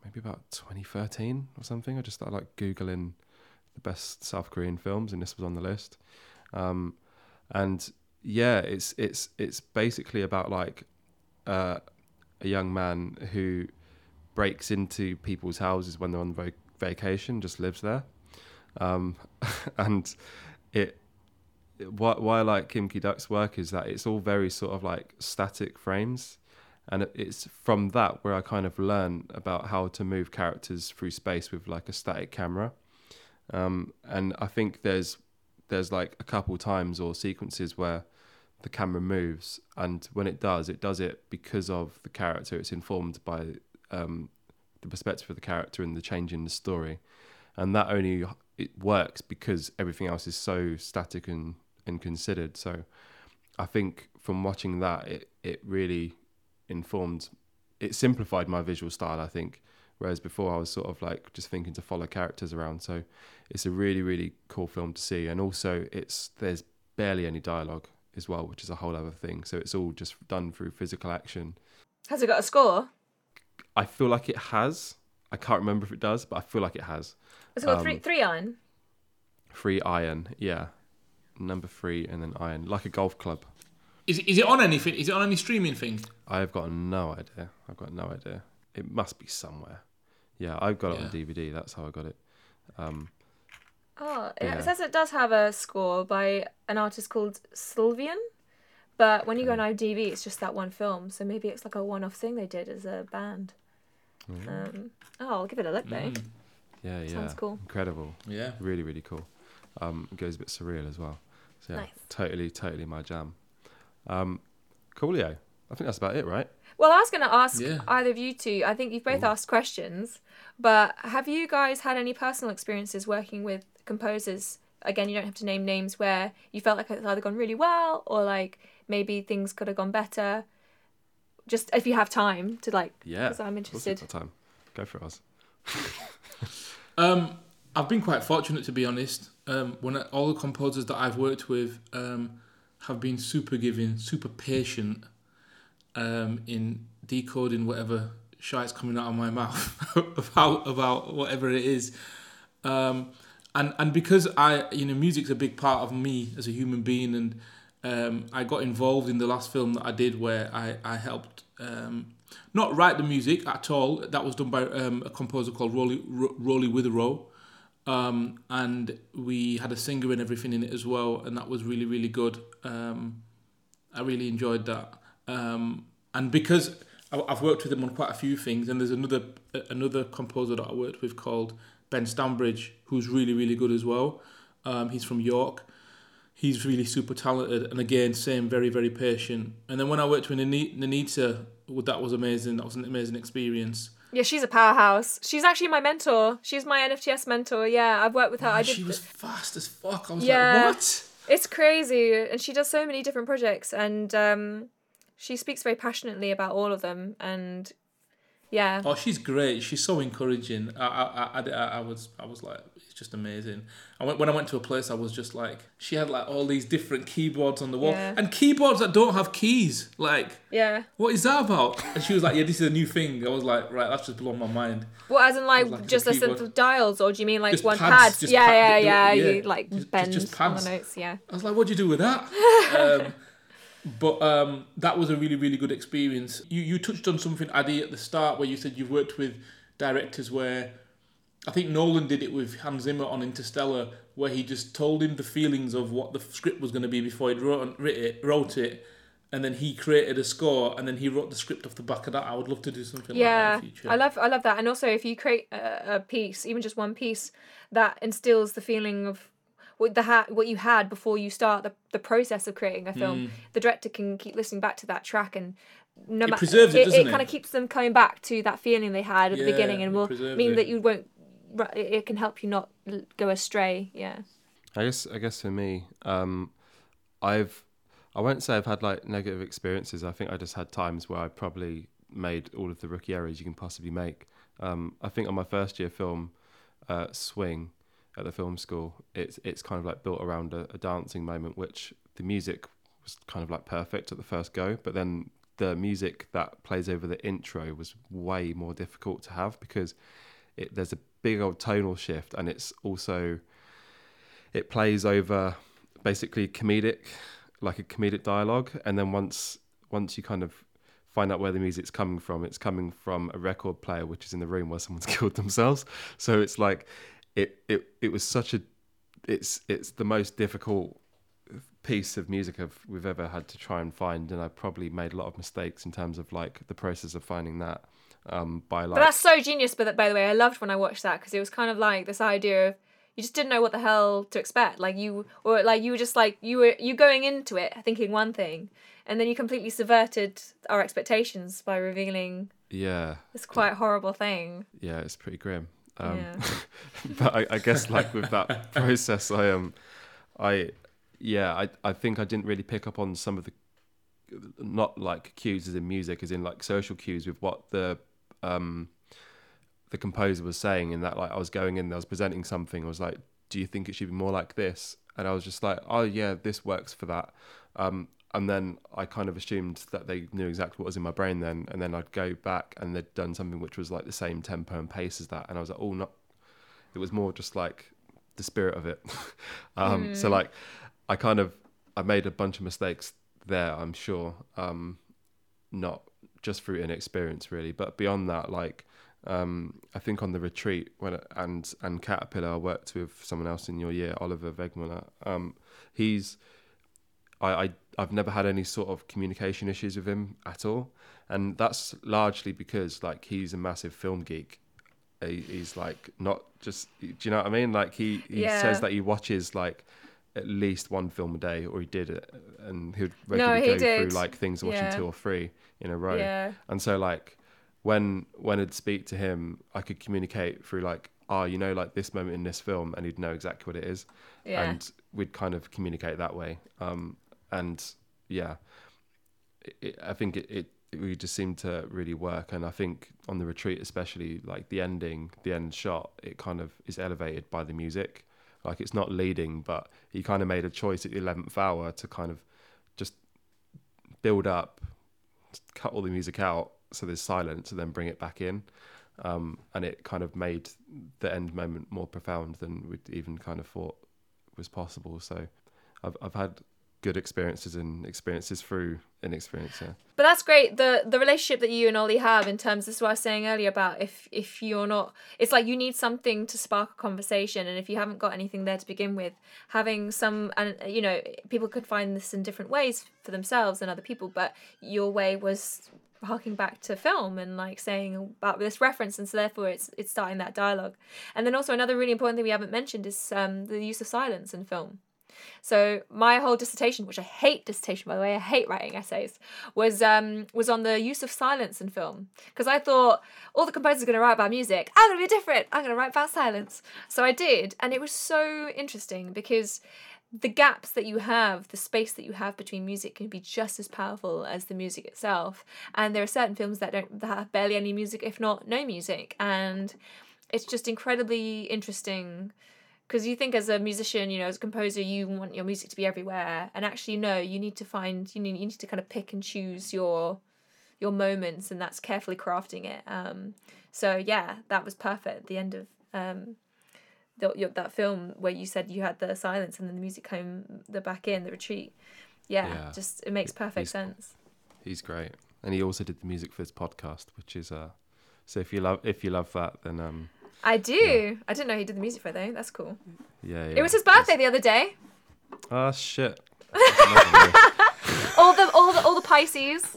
maybe about 2013 or something. I just started like googling the best South Korean films, and this was on the list. Um, and yeah, it's it's it's basically about like uh, a young man who breaks into people's houses when they're on vac- vacation, just lives there, um, and it. Why, why I like Kim Ki Duk's work is that it's all very sort of like static frames, and it's from that where I kind of learn about how to move characters through space with like a static camera, um, and I think there's there's like a couple times or sequences where the camera moves, and when it does, it does it because of the character. It's informed by um, the perspective of the character and the change in the story, and that only it works because everything else is so static and, and considered. So, I think from watching that, it it really informed, it simplified my visual style. I think, whereas before I was sort of like just thinking to follow characters around. So, it's a really really cool film to see, and also it's there's barely any dialogue as well, which is a whole other thing. So it's all just done through physical action. Has it got a score? I feel like it has. I can't remember if it does, but I feel like it has. Has it got Um, three three iron? Three iron, yeah. Number three and then iron, like a golf club. Is, is it on anything? Is it on any streaming thing? I've got no idea. I've got no idea. It must be somewhere. Yeah, I've got it on DVD. That's how I got it. Um, Oh, it Yeah. says it does have a score by an artist called Sylvian, But when you go on IMDb, it's just that one film. So maybe it's like a one-off thing they did as a band. Um, oh, I'll give it a look though. Mm, Yeah, yeah. Sounds cool. Incredible. yeah. Really, really cool. Um, it goes a bit surreal as well. So yeah, Nice. totally, totally my jam. Um, coolio. I think that's about it, right? Well, I was going to ask Yeah. either of you two. I think you've both asked questions, but have you guys had any personal experiences working with composers? Again, you don't have to name names where you felt like it's either gone really well or like maybe things could have gone better. Just if you have time to like, Yeah. because I'm Of course we've interested. got time. Go for us. Um, I've been quite fortunate to be honest. Um, when I, all the composers that I've worked with um, have been super giving, super patient um, in decoding whatever shite's coming out of my mouth about about whatever it is. Um, and and because I you know music's a big part of me as a human being and um, I got involved in the last film that I did where I I helped um, not write the music at all. That was done by um, a composer called Rolly Ro- Rolly Witherow, um, and we had a singer and everything in it as well, and that was really really good. Um, I really enjoyed that, um, and because I've worked with him on quite a few things, and there's another another composer that I worked with called Ben Stambridge, who's really really good as well. Um, he's from York. He's really super talented, and again, same very very patient. And then when I worked with Nani- Nainita, well, that was amazing. That was an amazing experience. Yeah, she's a powerhouse. She's actually my mentor. She's my NFTS mentor. Yeah, I've worked with her. I did. she was fast as fuck. I was Yeah. like, what? It's crazy, and she does so many different projects, and um, she speaks very passionately about all of them. And yeah, Oh, she's great. She's so encouraging. I, I, I, I, I was, I was like, just amazing. I went when I went to a place. I was just like, she had like all these different keyboards on the wall, Yeah. and keyboards that don't have keys. Like, yeah. what is that about? And she was like, yeah, this is a new thing. I was like, right, that's just blown my mind. Well, as in like, Like just a keyboard. simple dials, or do you mean like Just one pads, pad? Yeah, pad- yeah, yeah, yeah. You like Just- bend just on the notes. Yeah. I was like, what do you do with that? um, but um, that was a really, really good experience. You you touched on something, Addy, at the start where you said you've worked with directors where I think Nolan did it with Hans Zimmer on Interstellar, where he just told him the feelings of what the script was going to be before he wrote, it, wrote it, and then he created a score, and then he wrote the script off the back of that. I would love to do something like Yeah, that in the future. I love I love that, and also if you create a, a piece, even just one piece, that instills the feeling of what the ha- what you had before you start the, the process of creating a film. Mm. The director can keep listening back to that track and. No It ma- preserves it, it, doesn't kind it? of keeps them coming back to that feeling they had at the beginning, and will mean it. that you won't. It can help you not go astray. Yeah. I guess I guess for me, um, I've I won't say I've had like negative experiences. I think I just had times where I probably made all of the rookie errors you can possibly make. Um, I think on my first year film, uh, Swing, at the film school, it's it's kind of like built around a, a dancing moment, which the music was kind of like perfect at the first go, but then the music that plays over the intro was way more difficult to have because it, there's a big old tonal shift and it's also it plays over basically comedic like a comedic dialogue and then once once you kind of find out where the music's coming from it's coming from a record player which is in the room where someone's killed themselves. So it's like it it, it was such a it's it's the most difficult piece of music I've, we've ever had to try and find and I probably made a lot of mistakes in terms of like the process of finding that um by like But that's so genius. But by the way, I loved when I watched that because it was kind of like this idea of you just didn't know what the hell to expect. Like you, or like you were just like you were you going into it thinking one thing, and then you completely subverted our expectations by revealing yeah this quite horrible thing. yeah it's pretty grim um yeah. but I, I guess like with that process i um i yeah I, I think i didn't really pick up on some of the not like cues as in music as in like social cues with what the um the composer was saying in that like i was going in i was presenting something i was like do you think it should be more like this and i was just like oh yeah this works for that um and then I kind of assumed that they knew exactly what was in my brain then, and then I'd go back and they'd done something which was like the same tempo and pace as that, and I was like, oh, not. It was more just like the spirit of it. um, So like, I kind of I made a bunch of mistakes there. I'm sure, um, not just through inexperience really, but beyond that, like. Um, I think on the retreat when and and Caterpillar, I worked with someone else in your year, Oliver Wegmuller. Um, he's I, I I've never had any sort of communication issues with him at all, and that's largely because like he's a massive film geek. He, he's like not just. Do you know what I mean? Like he he Yeah. says that he watches like at least one film a day, or he did it, and he'd No, regularly he go did. through like things watching Yeah. two or three in a row. Yeah. And so like when when I'd speak to him, I could communicate through like, oh, you know, like this moment in this film, and he'd know exactly what it is, Yeah. and we'd kind of communicate that way. Um, and yeah, it, it, I think it, it it we just seemed to really work, and I think on the retreat, especially like the ending, the end shot, it kind of is elevated by the music. Like it's not leading, but he kind of made a choice at the eleventh hour to kind of just build up, cut all the music out so there's silence, and then bring it back in. Um, and it kind of made the end moment more profound than we'd even kind of thought was possible. So I've I've had good experiences and experiences through inexperience. Yeah. But that's great. The the relationship that you and Ollie have in terms this is what I was saying earlier about if if you're not it's like you need something to spark a conversation and if you haven't got anything there to begin with, having some and you know, people could find this in different ways for themselves and other people, but your way was harking back to film and like saying about this reference and so therefore it's it's starting that dialogue. And then also another really important thing we haven't mentioned is um, the use of silence in film. So my whole dissertation, which I hate dissertation by the way, I hate writing essays, was um was on the use of silence in film because I thought all the composers are going to write about music. I'm going to be different. I'm going to write about silence. So I did, and it was so interesting because the gaps that you have, the space that you have between music can be just as powerful as the music itself. And there are certain films that don't that have barely any music, if not no music, and it's just incredibly interesting because you think as a musician you know as a composer you want your music to be everywhere. And actually no you need to find you need, you need to kind of pick and choose your your moments and that's carefully crafting it. Um so yeah that was perfect. The end of um the, your, that film where you said you had the silence and then the music came the back in the retreat. Yeah, Yeah. just it makes perfect He's- sense. He's great, and he also did the music for this podcast, which is uh. So if you love if you love that, then um i do i didn't know he did the music for it though that's cool yeah. yeah it was his birthday the other day Ah shit. all the all the all the pisces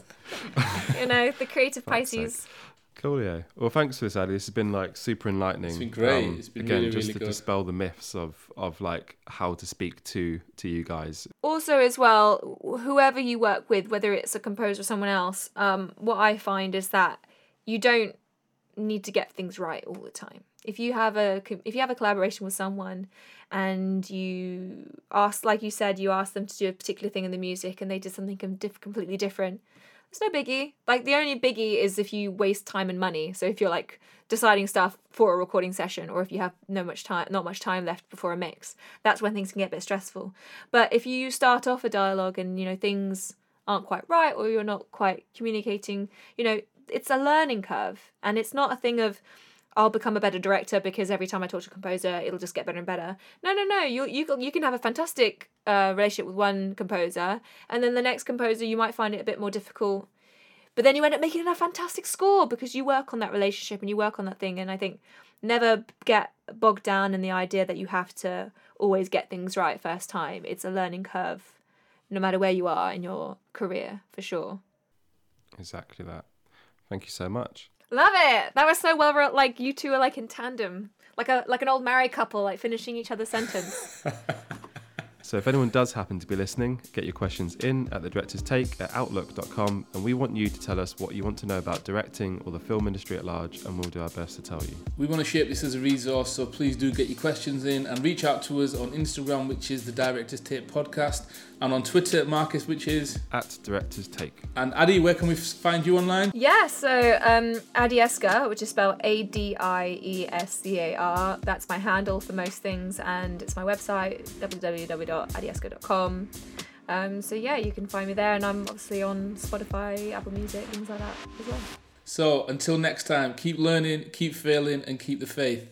you know the creative Fuck's sake. pisces Coolio. Well, thanks for this, Ali. This has been like super enlightening. It's been great. Um, It's been again really, just really to good. dispel the myths of of like how to speak to to you guys. also as well whoever you work with whether it's a composer or someone else um, what i find is that you don't need to get things right all the time if you have a if you have a collaboration with someone and you ask like you said you ask them to do a particular thing in the music and they did something completely different it's no biggie. Like the only biggie is if you waste time and money. So if you're like deciding stuff for a recording session or if you have no much time not much time left before a mix that's when things can get a bit stressful. But if you start off a dialogue and you know things aren't quite right or you're not quite communicating you know it's a learning curve and it's not a thing of I'll become a better director because every time I talk to a composer, it'll just get better and better. No, no, no. You you you can have a fantastic uh, relationship with one composer, and then the next composer you might find it a bit more difficult. But then you end up making a fantastic score because you work on that relationship and you work on that thing. And I think never get bogged down in the idea that you have to always get things right first time. It's a learning curve, no matter where you are in your career, for sure. Exactly that. Thank you so much. Love it. That was so well wrote. Like you two are like in tandem, like a like an old married couple, like finishing each other's sentence. So if anyone does happen to be listening, get your questions in at the director's take at outlook.com and we want you to tell us what you want to know about directing or the film industry at large and we'll do our best to tell you. We want to shape this as a resource, so please do get your questions in and reach out to us on Instagram, which is the Director's take Podcast, and on Twitter, Marcus, which is. At director's take. And Addy, where can we find you online? yeah. So um, Adiescar, which is spelled A D I E S C A R. That's my handle for most things, and it's my website www.adiescar.com. Um, so yeah, you can find me there, and I'm obviously on Spotify, Apple Music, things like that as well. So until next time, keep learning, keep failing, and keep the faith.